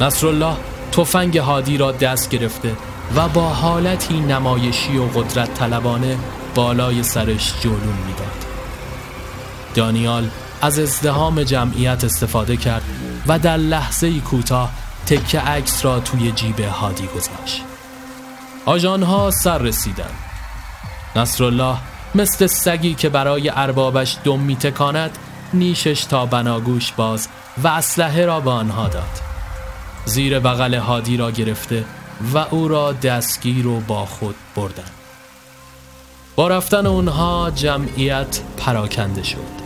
نصرالله تفنگ هادی را دست گرفته و با حالتی نمایشی و قدرت طلبانه بالای سرش جلوم می‌داد. دانیال از ازدهام جمعیت استفاده کرد و در لحظه کوتاه تکه عکس را توی جیب هادی گذاشت. آژانها سر رسیدن نصرالله مثل سگی که برای اربابش دم میتکاند نیشش تا بناگوش باز و اسلحه را به آنها داد. زیر بغل هادی را گرفته و او را دستگیر و با خود بردن با رفتن اونها جمعیت پراکنده شد.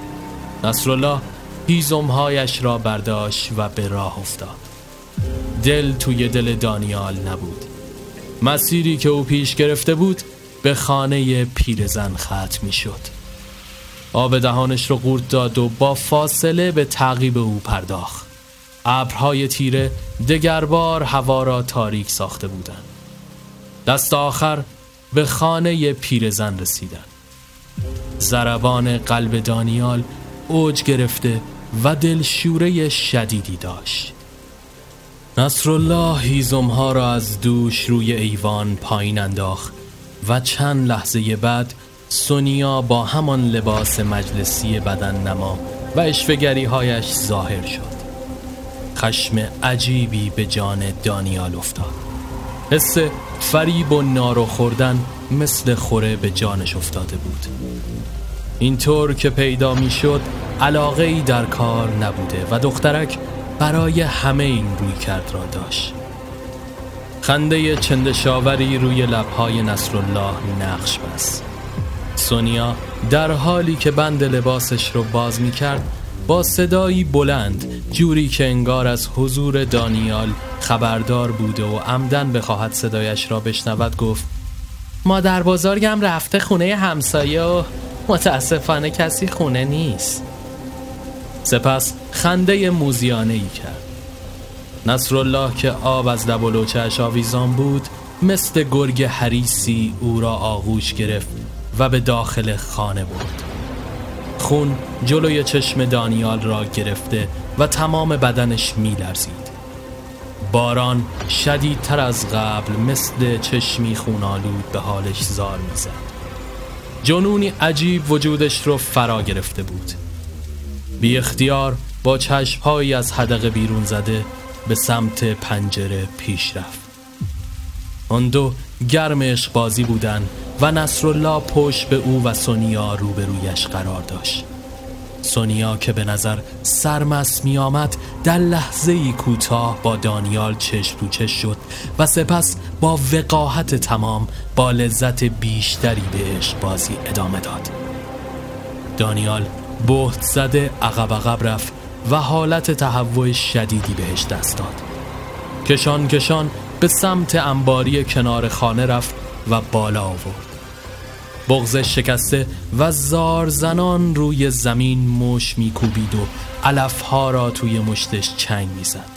نصرالله هیزمهایش را برداشت و به راه افتاد. دل توی دل دانیال نبود. مسیری که او پیش گرفته بود به خانه پیرزن ختم می شد آب دهانش رو قورت داد و با فاصله به تعقیب او پرداخت. ابرهای تیره دگربار هوا را تاریک ساخته بودند. دست آخر به خانه پیرزن رسیدن زربان قلب دانیال اوج گرفته و دلشوره شدیدی داشت. نصرالله هیزمها را از دوش روی ایوان پایین انداخت و چند لحظه بعد سونیا با همان لباس مجلسی بدن نما و اشفگری هایش ظاهر شد. خشم عجیبی به جان دانیال افتاد. حس فریب و نارو خوردن مثل خوره به جانش افتاده بود. اینطور که پیدا می شد علاقه ای در کار نبوده و دخترک برای همه این روی کرد را داشت. خنده چندشاوری روی لبهای نصرالله نقش بست. سونیا در حالی که بند لباسش رو باز می کرد با صدایی بلند جوری که انگار از حضور دانیال خبردار بوده و عمدن بخواهد صدایش را بشنود گفت مادر بزرگم رفته خونه همسایه و متاسفانه کسی خونه نیست. سپس خنده موزیانه ای کرد. نصرالله که آب از و آویزان بود مثل گرگ حریسی او را آغوش گرفت. و به داخل خانه برد خون جلوی چشم دانیال را گرفته و تمام بدنش می لرزید. باران شدیدتر از قبل مثل چشمی خونالود به حالش زار می‌زد. جنونی عجیب وجودش رو فرا گرفته بود بی اختیار با چشمهایی از حدقه بیرون زده به سمت پنجره پیش رفت آن دو گرم بازی بودن و نصرالله پشت به او و سونیا روبرویش قرار داشت. سونیا که به نظر سرمست می آمد در لحظه کوتاه با دانیال چشم تو چشم شد و سپس با وقاحت تمام با لذت بیشتری به عشق بازی ادامه داد. دانیال بهت زده عقب عقب رفت و حالت تهوع شدیدی بهش دست داد. کشان کشان به سمت انباری کنار خانه رفت و بالا آورد. بغزش شکسته و زار زنان روی زمین مش میکوبید و علفها را توی مشتش چنگ می‌زد.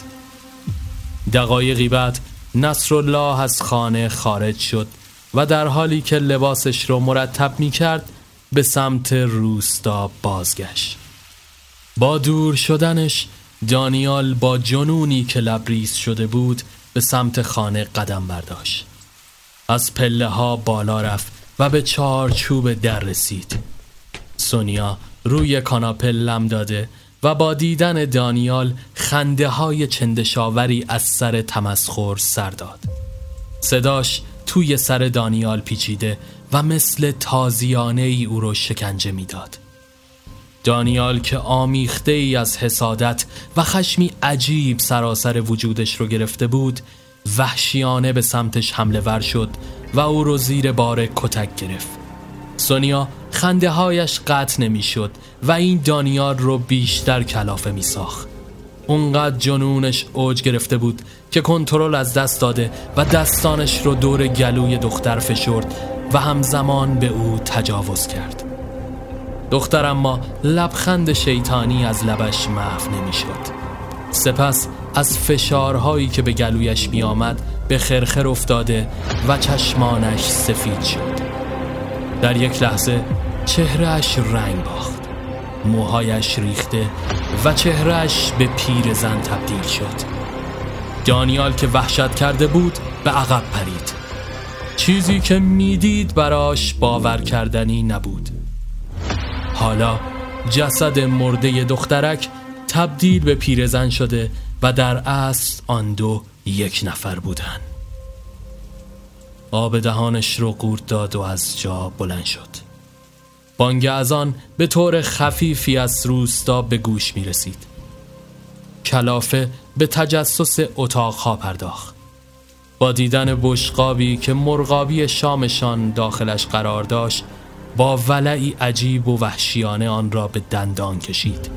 دقایقی بعد نصرالله از خانه خارج شد و در حالی که لباسش را مرتب می کرد به سمت روستا بازگشت. با دور شدنش دانیال با جنونی که لبریز شده بود به سمت خانه قدم برداشت. از پله ها بالا رفت و به چارچوب در رسید سونیا روی کاناپه لم داده و با دیدن دانیال خنده های چندشاوری از سر تمسخر سر داد صداش توی سر دانیال پیچیده و مثل تازیانه ای او رو شکنجه می‌داد. دانیال که آمیخته ای از حسادت و خشمی عجیب سراسر وجودش رو گرفته بود وحشیانه به سمتش حمله ور شد و او رو زیر بار کتک گرفت. سونیا خنده هایش قطع نمی شد و این دانیال رو بیشتر کلافه می ساخت اونقدر جنونش اوج گرفته بود که کنترل از دست داده و دستانش رو دور گلوی دختر فشرد و همزمان به او تجاوز کرد. دختر اما لبخند شیطانی از لبش محو نمی‌شد. سپس از فشارهایی که به گلویش می آمد به خرخر افتاده و چشمانش سفید شد. در یک لحظه چهرهش رنگ باخت. موهایش ریخته و چهرهش به پیر زن تبدیل شد. دانیال که وحشت کرده بود به عقب پرید. چیزی که می‌دید براش باور کردنی نبود. حالا جسد مرده دخترک تبدیل به پیرزن شده و در اصل آن دو یک نفر بودن آب دهانش رو قورت داد و از جا بلند شد. بانگ از آن به طور خفیفی از روستا به گوش می رسید. کلافه به تجسس اتاقها پرداخت. با دیدن بشقابی که مرغابی شامشان داخلش قرار داشت با ولعی عجیب و وحشیانه آن را به دندان کشید.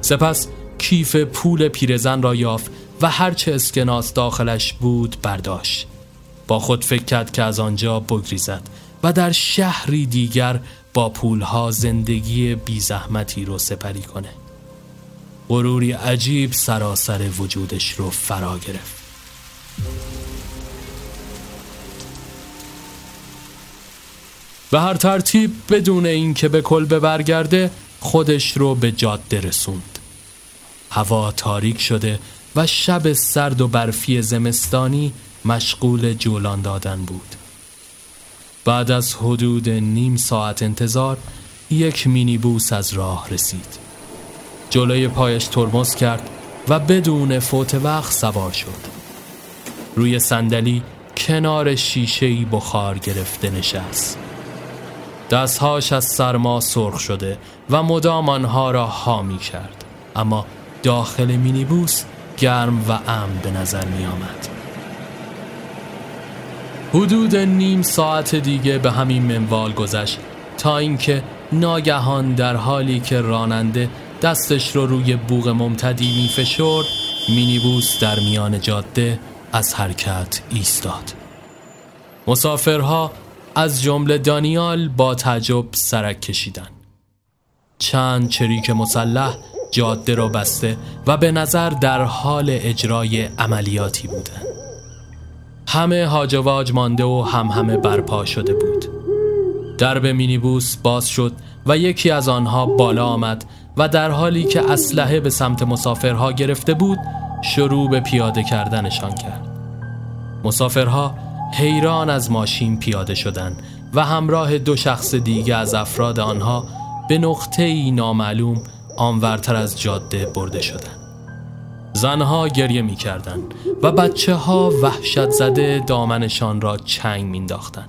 سپس کیف پول پیرزن را یافت و هرچه اسکناس داخلش بود برداشت. با خود فکر کرد که از آنجا بگریزد و در شهری دیگر با پولها زندگی بی زحمتی رو سپری کنه. غروری عجیب سراسر وجودش رو فرا گرفت. به هر ترتیب بدون اینکه به کلبه برگرده خودش رو به جاده رسوند. هوا تاریک شده و شب سرد و برفی زمستانی مشغول جولان دادن بود. بعد از حدود نیم ساعت انتظار یک مینی بوس از راه رسید. جلوی پایش ترمز کرد و بدون فوت وقت سوار شد. روی صندلی کنار شیشهی بخار گرفته نشست. دستهاش از سرما سرخ شده و مدام آنها را ها می کرد اما داخل مینیبوس گرم و امن به نظر می آمد حدود نیم ساعت دیگه به همین منوال گذشت تا اینکه ناگهان در حالی که راننده دستش رو روی بوغ ممتدی می فشرد مینیبوس در میان جاده از حرکت ایستاد. مسافرها از جمله دانیال با تعجب سرک کشیدن چند چریک مسلح جاده را بسته و به نظر در حال اجرای عملیاتی بودند. همه هاجواج مانده و هم همه برپا شده بود درب مینیبوس باز شد و یکی از آنها بالا آمد و در حالی که اسلحه به سمت مسافرها گرفته بود شروع به پیاده کردنشان کرد مسافرها حیران از ماشین پیاده شدند و همراه دو شخص دیگه از افراد آنها به نقطه ای نامعلوم آنورتر از جاده برده شدند. زنها گریه می کردن و بچه ها وحشت زده دامنشان را چنگ مینداختند.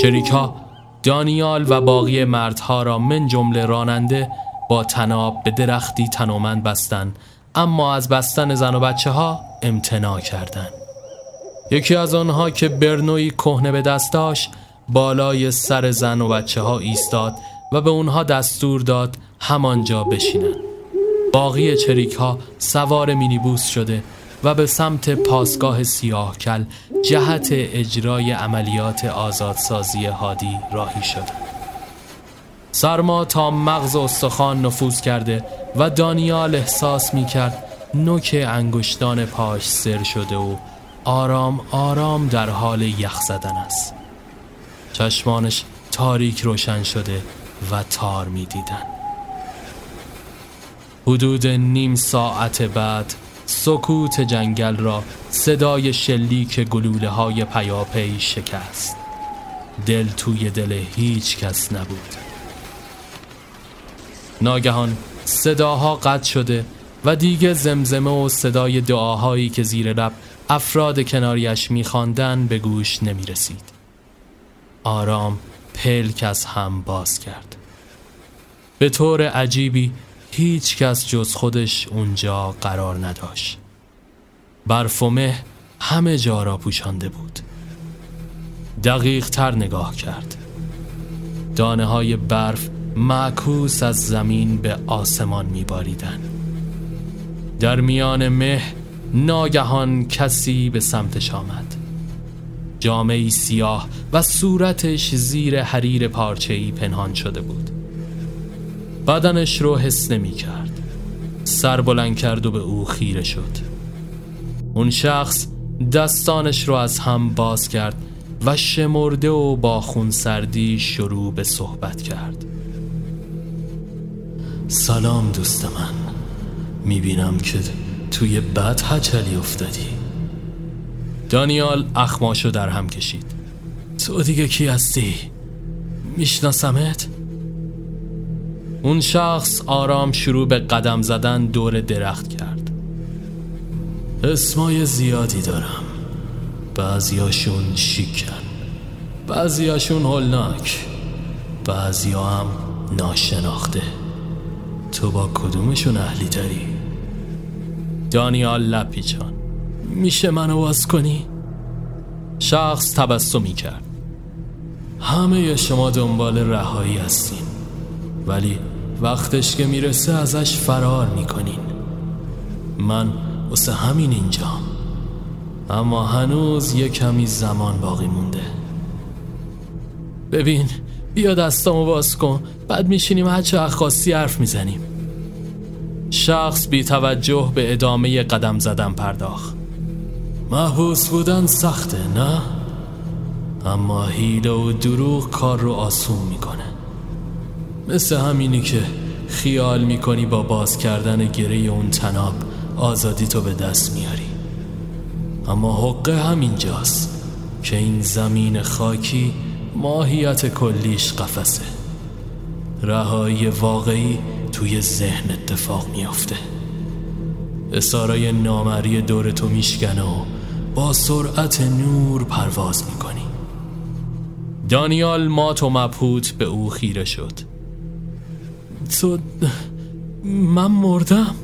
چریک ها دانیال و باقی مردها را من جمله راننده با تناب به درختی تنومند بستند اما از بستن زن و بچه ها امتناع کردند. یکی از آنها که برنوی کهنه به دست داشت بالای سر زن و بچه ها ایستاد و به اونها دستور داد همانجا بشینن. باقی چریک ها سوار مینیبوس شده و به سمت پاسگاه سیاه کل جهت اجرای عملیات آزادسازی هادی راهی شد سرما تا مغز استخوان نفوذ کرده و دانیال احساس می کرد نوک انگشتان پاش سر شده و آرام آرام در حال یخ زدن است. چشمانش تاریک روشن شده و تار می دیدن. حدود نیم ساعت بعد سکوت جنگل را صدای شلیک گلوله های پیاپی شکست دل توی دل هیچ کس نبود ناگهان صداها قطع شده و دیگه زمزمه و صدای دعاهایی که زیر لب افراد کناریش میخواندن به گوش نمی رسید. آرام پلک از هم باز کرد به طور عجیبی هیچ کس جز خودش اونجا قرار نداشت. برف و مه همه جا را پوشانده بود. دقیق تر نگاه کرد. دانه های برف معکوس از زمین به آسمان میباریدن در میان مه ناگهان کسی به سمتش آمد. جامعی سیاه و صورتش زیر حریر پارچه‌ای پنهان شده بود. بدنش رو حس نمی کرد سر بلند کرد و به او خیره شد. اون شخص دستانش رو از هم باز کرد و شمرده و با خونسردی شروع به صحبت کرد. سلام دوست من. می‌بینم که توی بد هچلی افتادی. دانیال اخماشو در هم کشید. تو دیگه کی هستی؟ میشناسمت؟ اون شخص آرام شروع به قدم زدن دور درخت کرد. اسمای زیادی دارم. بعضیاشون شیکن. بعضیاشون هلناک بعضی هم ناشناخته. تو با کدومشون اهلی تری؟ دانیال لپیچان. میشه منو واز کنی؟ شخص تبسمی کرد. همه شما دنبال رهایی هستین. ولی وقتش که می‌رسه ازش فرار می‌کنین. من واسه همین اینجام. اما هنوز یه کمی زمان باقی مونده. ببین بیا دستامو باز کن. بعد میشینیم هر چه خواستی حرف می‌زنیم. شخص بی توجه به ادامه قدم زدن پرداخت. محبوس بودن سخته نه؟ اما هیله و دروغ کار رو آسون می‌کنه. مثل همینی که خیال می‌کنی با باز کردن گره اون تناب آزادی تو به دست میاری. اما حقه همینجاست که این زمین خاکی ماهیت کلیش قفسه. رهایی واقعی توی ذهن اتفاق میافته. اسارای نامری دور تو میشکنه و با سرعت نور پرواز می‌کنی. دانیال مات و مبهوت به او خیره شد. تو من مردم.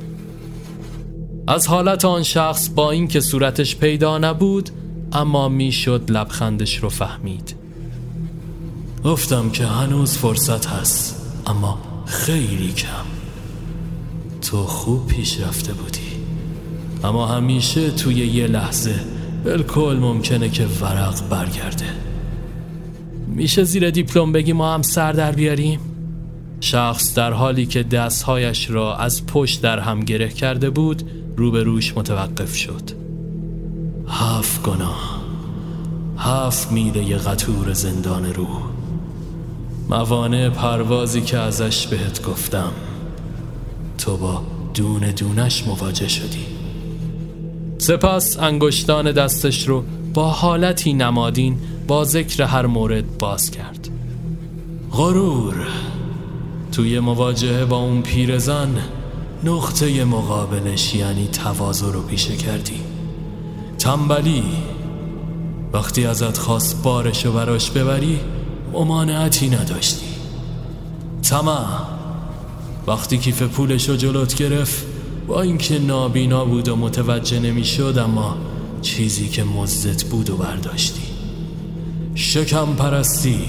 از حالت آن شخص با اینکه صورتش پیدا نبود اما می‌شد لبخندش رو فهمید. گفتم که هنوز فرصت هست اما خیلی کم. تو خوب پیش رفته بودی. اما همیشه توی یه لحظه بالکل ممکنه که ورق برگرده. میشه زیر دیپلم بگی ما هم سر در بیاریم؟ شخص در حالی که دستهایش را از پشت در هم گره کرده بود روبروش متوقف شد. هفت گناه هفت میله قطور زندان روح. موانع پروازی که ازش بهت گفتم. تو با دونه دونش مواجه شدی. سپس انگشتان دستش رو با حالتی نمادین با ذکر هر مورد باز کرد. غرور! توی مواجهه با اون پیرزن نقطه مقابلش یعنی تواضع رو پیشه کردی. تنبلی وقتی ازت خواست بارشو براش ببری ممانعتی نداشتی. تمام. وقتی کیف پولشو جلوت گرفت با اینکه نابینا بود و متوجه نمی‌شد اما چیزی که مزدت بود و برداشتی. شکم پرستی.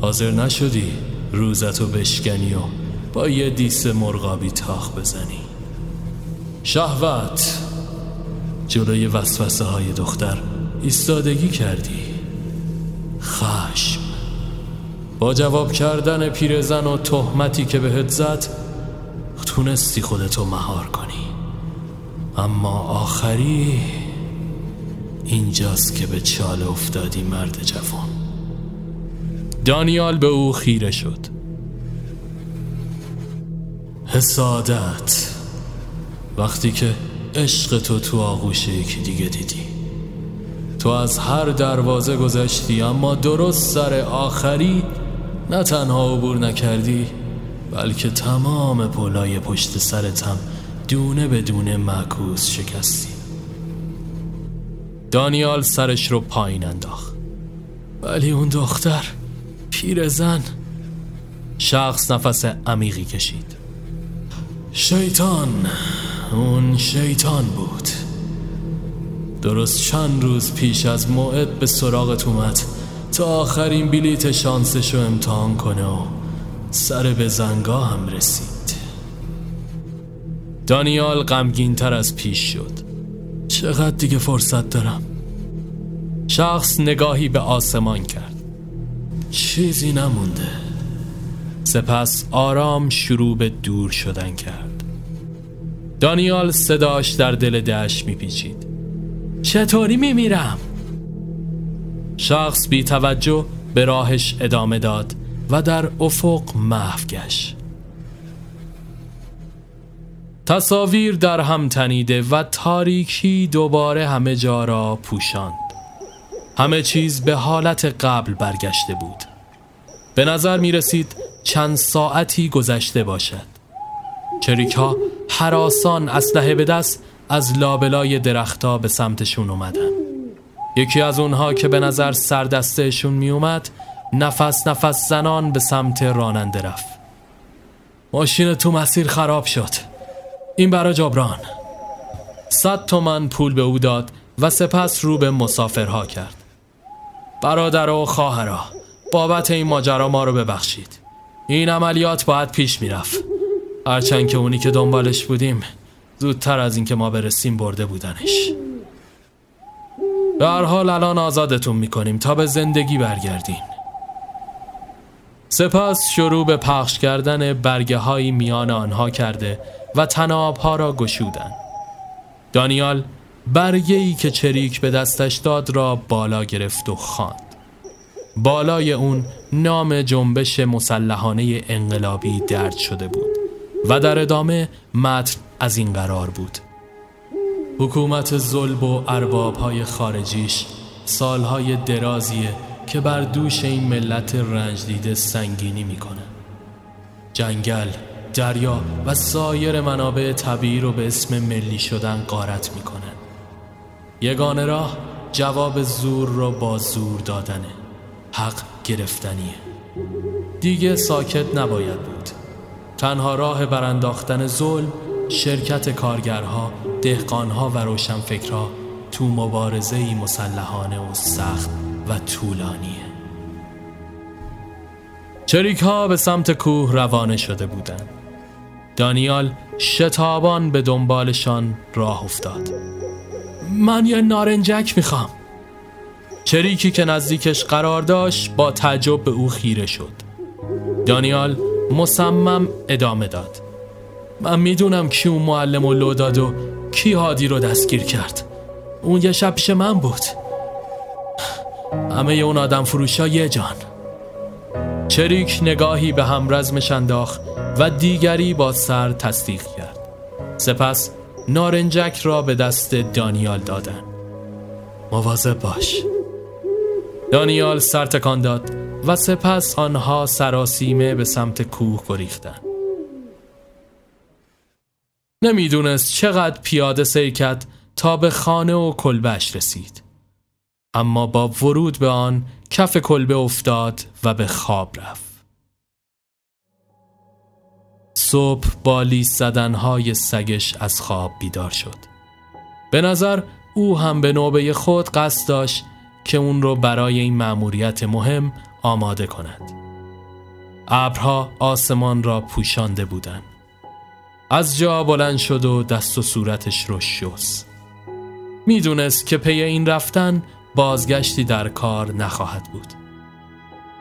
حاضر نشدی؟ روزتو بشکنی و با یه دیس مرغابی تاخ بزنی. شهوت! جلوی وسوسه های دختر ایستادگی کردی. خشم! با جواب کردن پیرزن و تهمتی که بهت زد تونستی خودتو مهار کنی. اما آخری اینجاست که به چاله افتادی مرد جوان. دانیال به او خیره شد. حسادت. وقتی که عشق تو تو آغوش یکی دیگه دیدی. تو از هر دروازه گذشتی اما درست سر آخری نه تنها عبور نکردی بلکه تمام پلای پشت سرت هم دونه به دونه معکوس شکستی. دانیال سرش رو پایین انداخت. ولی اون دختر پیرزن شخص نفس عمیقی کشید. شیطان اون شیطان بود. درست چند روز پیش از موعد به سراغت اومد. تا آخرین بلیت شانسش رو امتحان کنه و سر به زنگا هم رسید. دانیال غمگین تر از پیش شد. چقدر دیگه فرصت دارم؟ شخص نگاهی به آسمان کرد. چیزی نمونده. سپس آرام شروع به دور شدن کرد. دانیال صداش در دل دشت میپیچید. چطوری میمیرم؟ شخص بی توجه به راهش ادامه داد و در افق محو گشت. تصاویر در هم تنیده و تاریکی دوباره همه جا را پوشاند. همه چیز به حالت قبل برگشته بود. به نظر می رسید چند ساعتی گذشته باشد. چریک ها حراسان اسلحه به دست از لابلای درختها به سمتشون اومدن. یکی از اونها که به نظر سردستهشون می اومد نفس نفس زنان به سمت راننده رفت. ماشین تو مسیر خراب شد. این برا جبران. صد تومن پول به او داد و سپس رو به مسافرها کرد. برادر و خواهرا بابت این ماجرا ما رو ببخشید. این عملیات باید پیش می‌رفت. هرچند که اونی که دنبالش بودیم زودتر از اینکه ما برسیم برده بودنش. به هر حال الان آزادتون می‌کنیم تا به زندگی برگردین. سپس شروع به پخش کردن برگه های میان آنها کرده و تناب ها را گشودن. دانیال برگه که چریک به دستش داد را بالا گرفت و خواند. بالای اون نام جنبش مسلحانه انقلابی درد شده بود و در ادامه متن از این قرار بود. حکومت ظلم و ارباب های خارجیش سالهای درازیه که بر دوش این ملت رنج دیده سنگینی می‌کنه. جنگل، دریا و سایر منابع طبیعی رو به اسم ملی شدن قارت می‌کنن یگانه راه جواب زور رو با زور دادنه. حق گرفتنیه. دیگه ساکت نباید بود. تنها راه برانداختن ظلم شرکت کارگرها، دهقانها و روشنفکرها تو مبارزه ای مسلحانه و سخت و طولانیه. چریک ها به سمت کوه روانه شده بودند. دانیال شتابان به دنبالشان راه افتاد. من یه نارنجک می‌خوام. چریکی که نزدیکش قرار داشت با تعجب به او خیره شد. دانیال مصمم ادامه داد. من می‌دونم کی اون معلم و لو داد و کی هادی رو دستگیر کرد. اون یه شب پیش من بود. همه اون آدم فروشا یه جان. چریک نگاهی به همرزمش انداخت و دیگری با سر تصدیق کرد. سپس نارنجک را به دست دانیال دادن. مواظب باش. دانیال سر تکان داد و سپس آنها سراسیمه به سمت کوه گریختند. نمی‌دونست چقدر پیاده سیر کرد تا به خانه و کلبش رسید. اما با ورود به آن کف کلبه افتاد و به خواب رفت. صبح با لیس زدنهای سگش از خواب بیدار شد. به نظر او هم به نوبه خود قصد داشت که اون رو برای این مأموریت مهم آماده کند. ابرها آسمان را پوشانده بودند. از جا بلند شد و دست و صورتش رو شست. می‌دونست که پی این رفتن بازگشتی در کار نخواهد بود.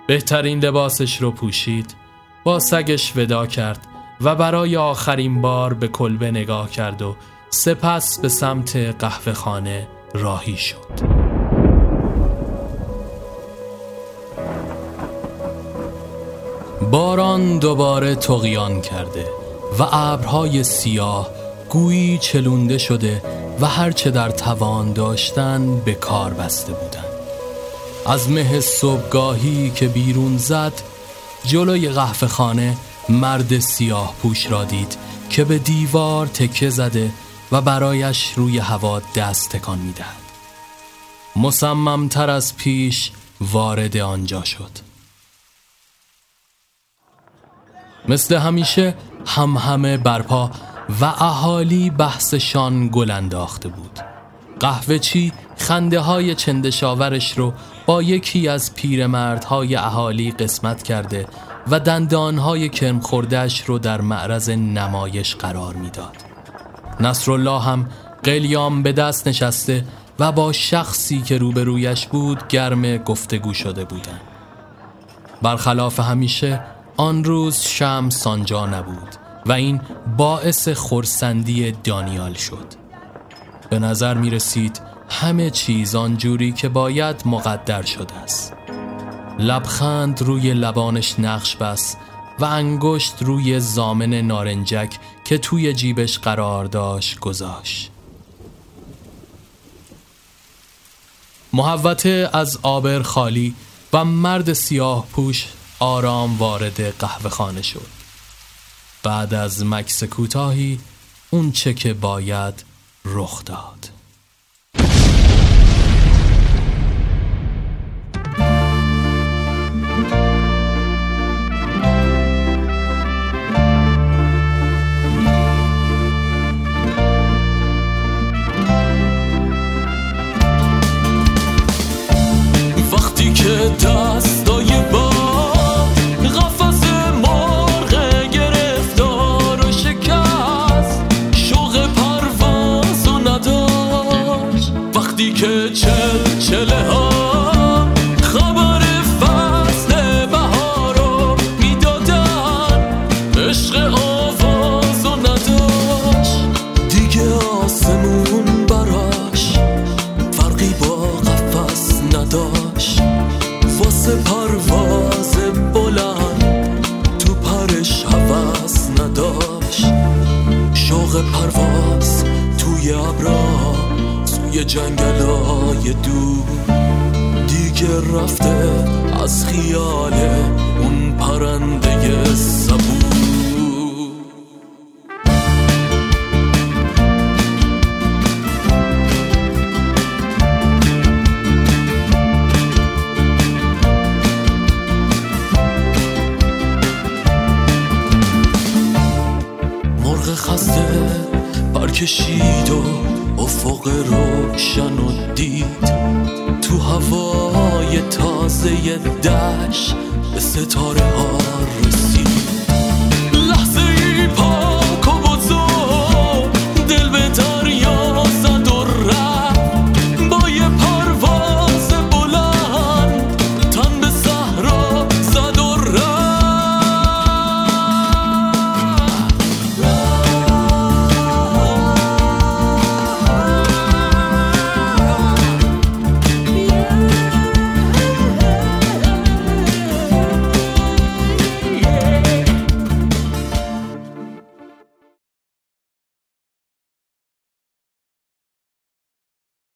بهترین لباسش رو پوشید با سگش ودا کرد و برای آخرین بار به کلبه نگاه کرد و سپس به سمت قهوه خانه راهی شد. باران دوباره تقیان کرده و ابرهای سیاه گویی چلونده شده و هرچه در توان داشتن به کار بسته بودند. از مه صبحگاهی که بیرون زد جلوی قهوه خانه مرد سیاه پوش را دید که به دیوار تکه زده و برایش روی هوا دست تکان می‌دهد. مصممتر از پیش وارد آنجا شد. مثل همیشه هم همه برپا و اهالی بحثشان گل انداخته بود. قهوه چی خنده های چندشاورش رو با یکی از پیرمردهای اهالی قسمت کرده و دندانهای کرم خوردهش رو در معرض نمایش قرار می‌داد. نصرالله هم قلیام به دست نشسته و با شخصی که روبرویش بود گرم گفتگو شده بودند. برخلاف همیشه آن روز شم سانجا نبود و این باعث خورسندی دانیال شد به نظر می رسید همه چیز آنجوری که باید مقدر شده است لبخند روی لبانش نقش بست و انگشت روی زامن نارنجک که توی جیبش قرار داشت گذاشت. محوته از آبر خالی و مرد سیاه پوش آرام وارد قهوه خانه شد. بعد از مکس کوتاهی اون چه که باید رخ داد. رفته از خیال اون پرنده سبور مرغ خسته برکشید و افق روشن و تازه دشت به ستاره ها.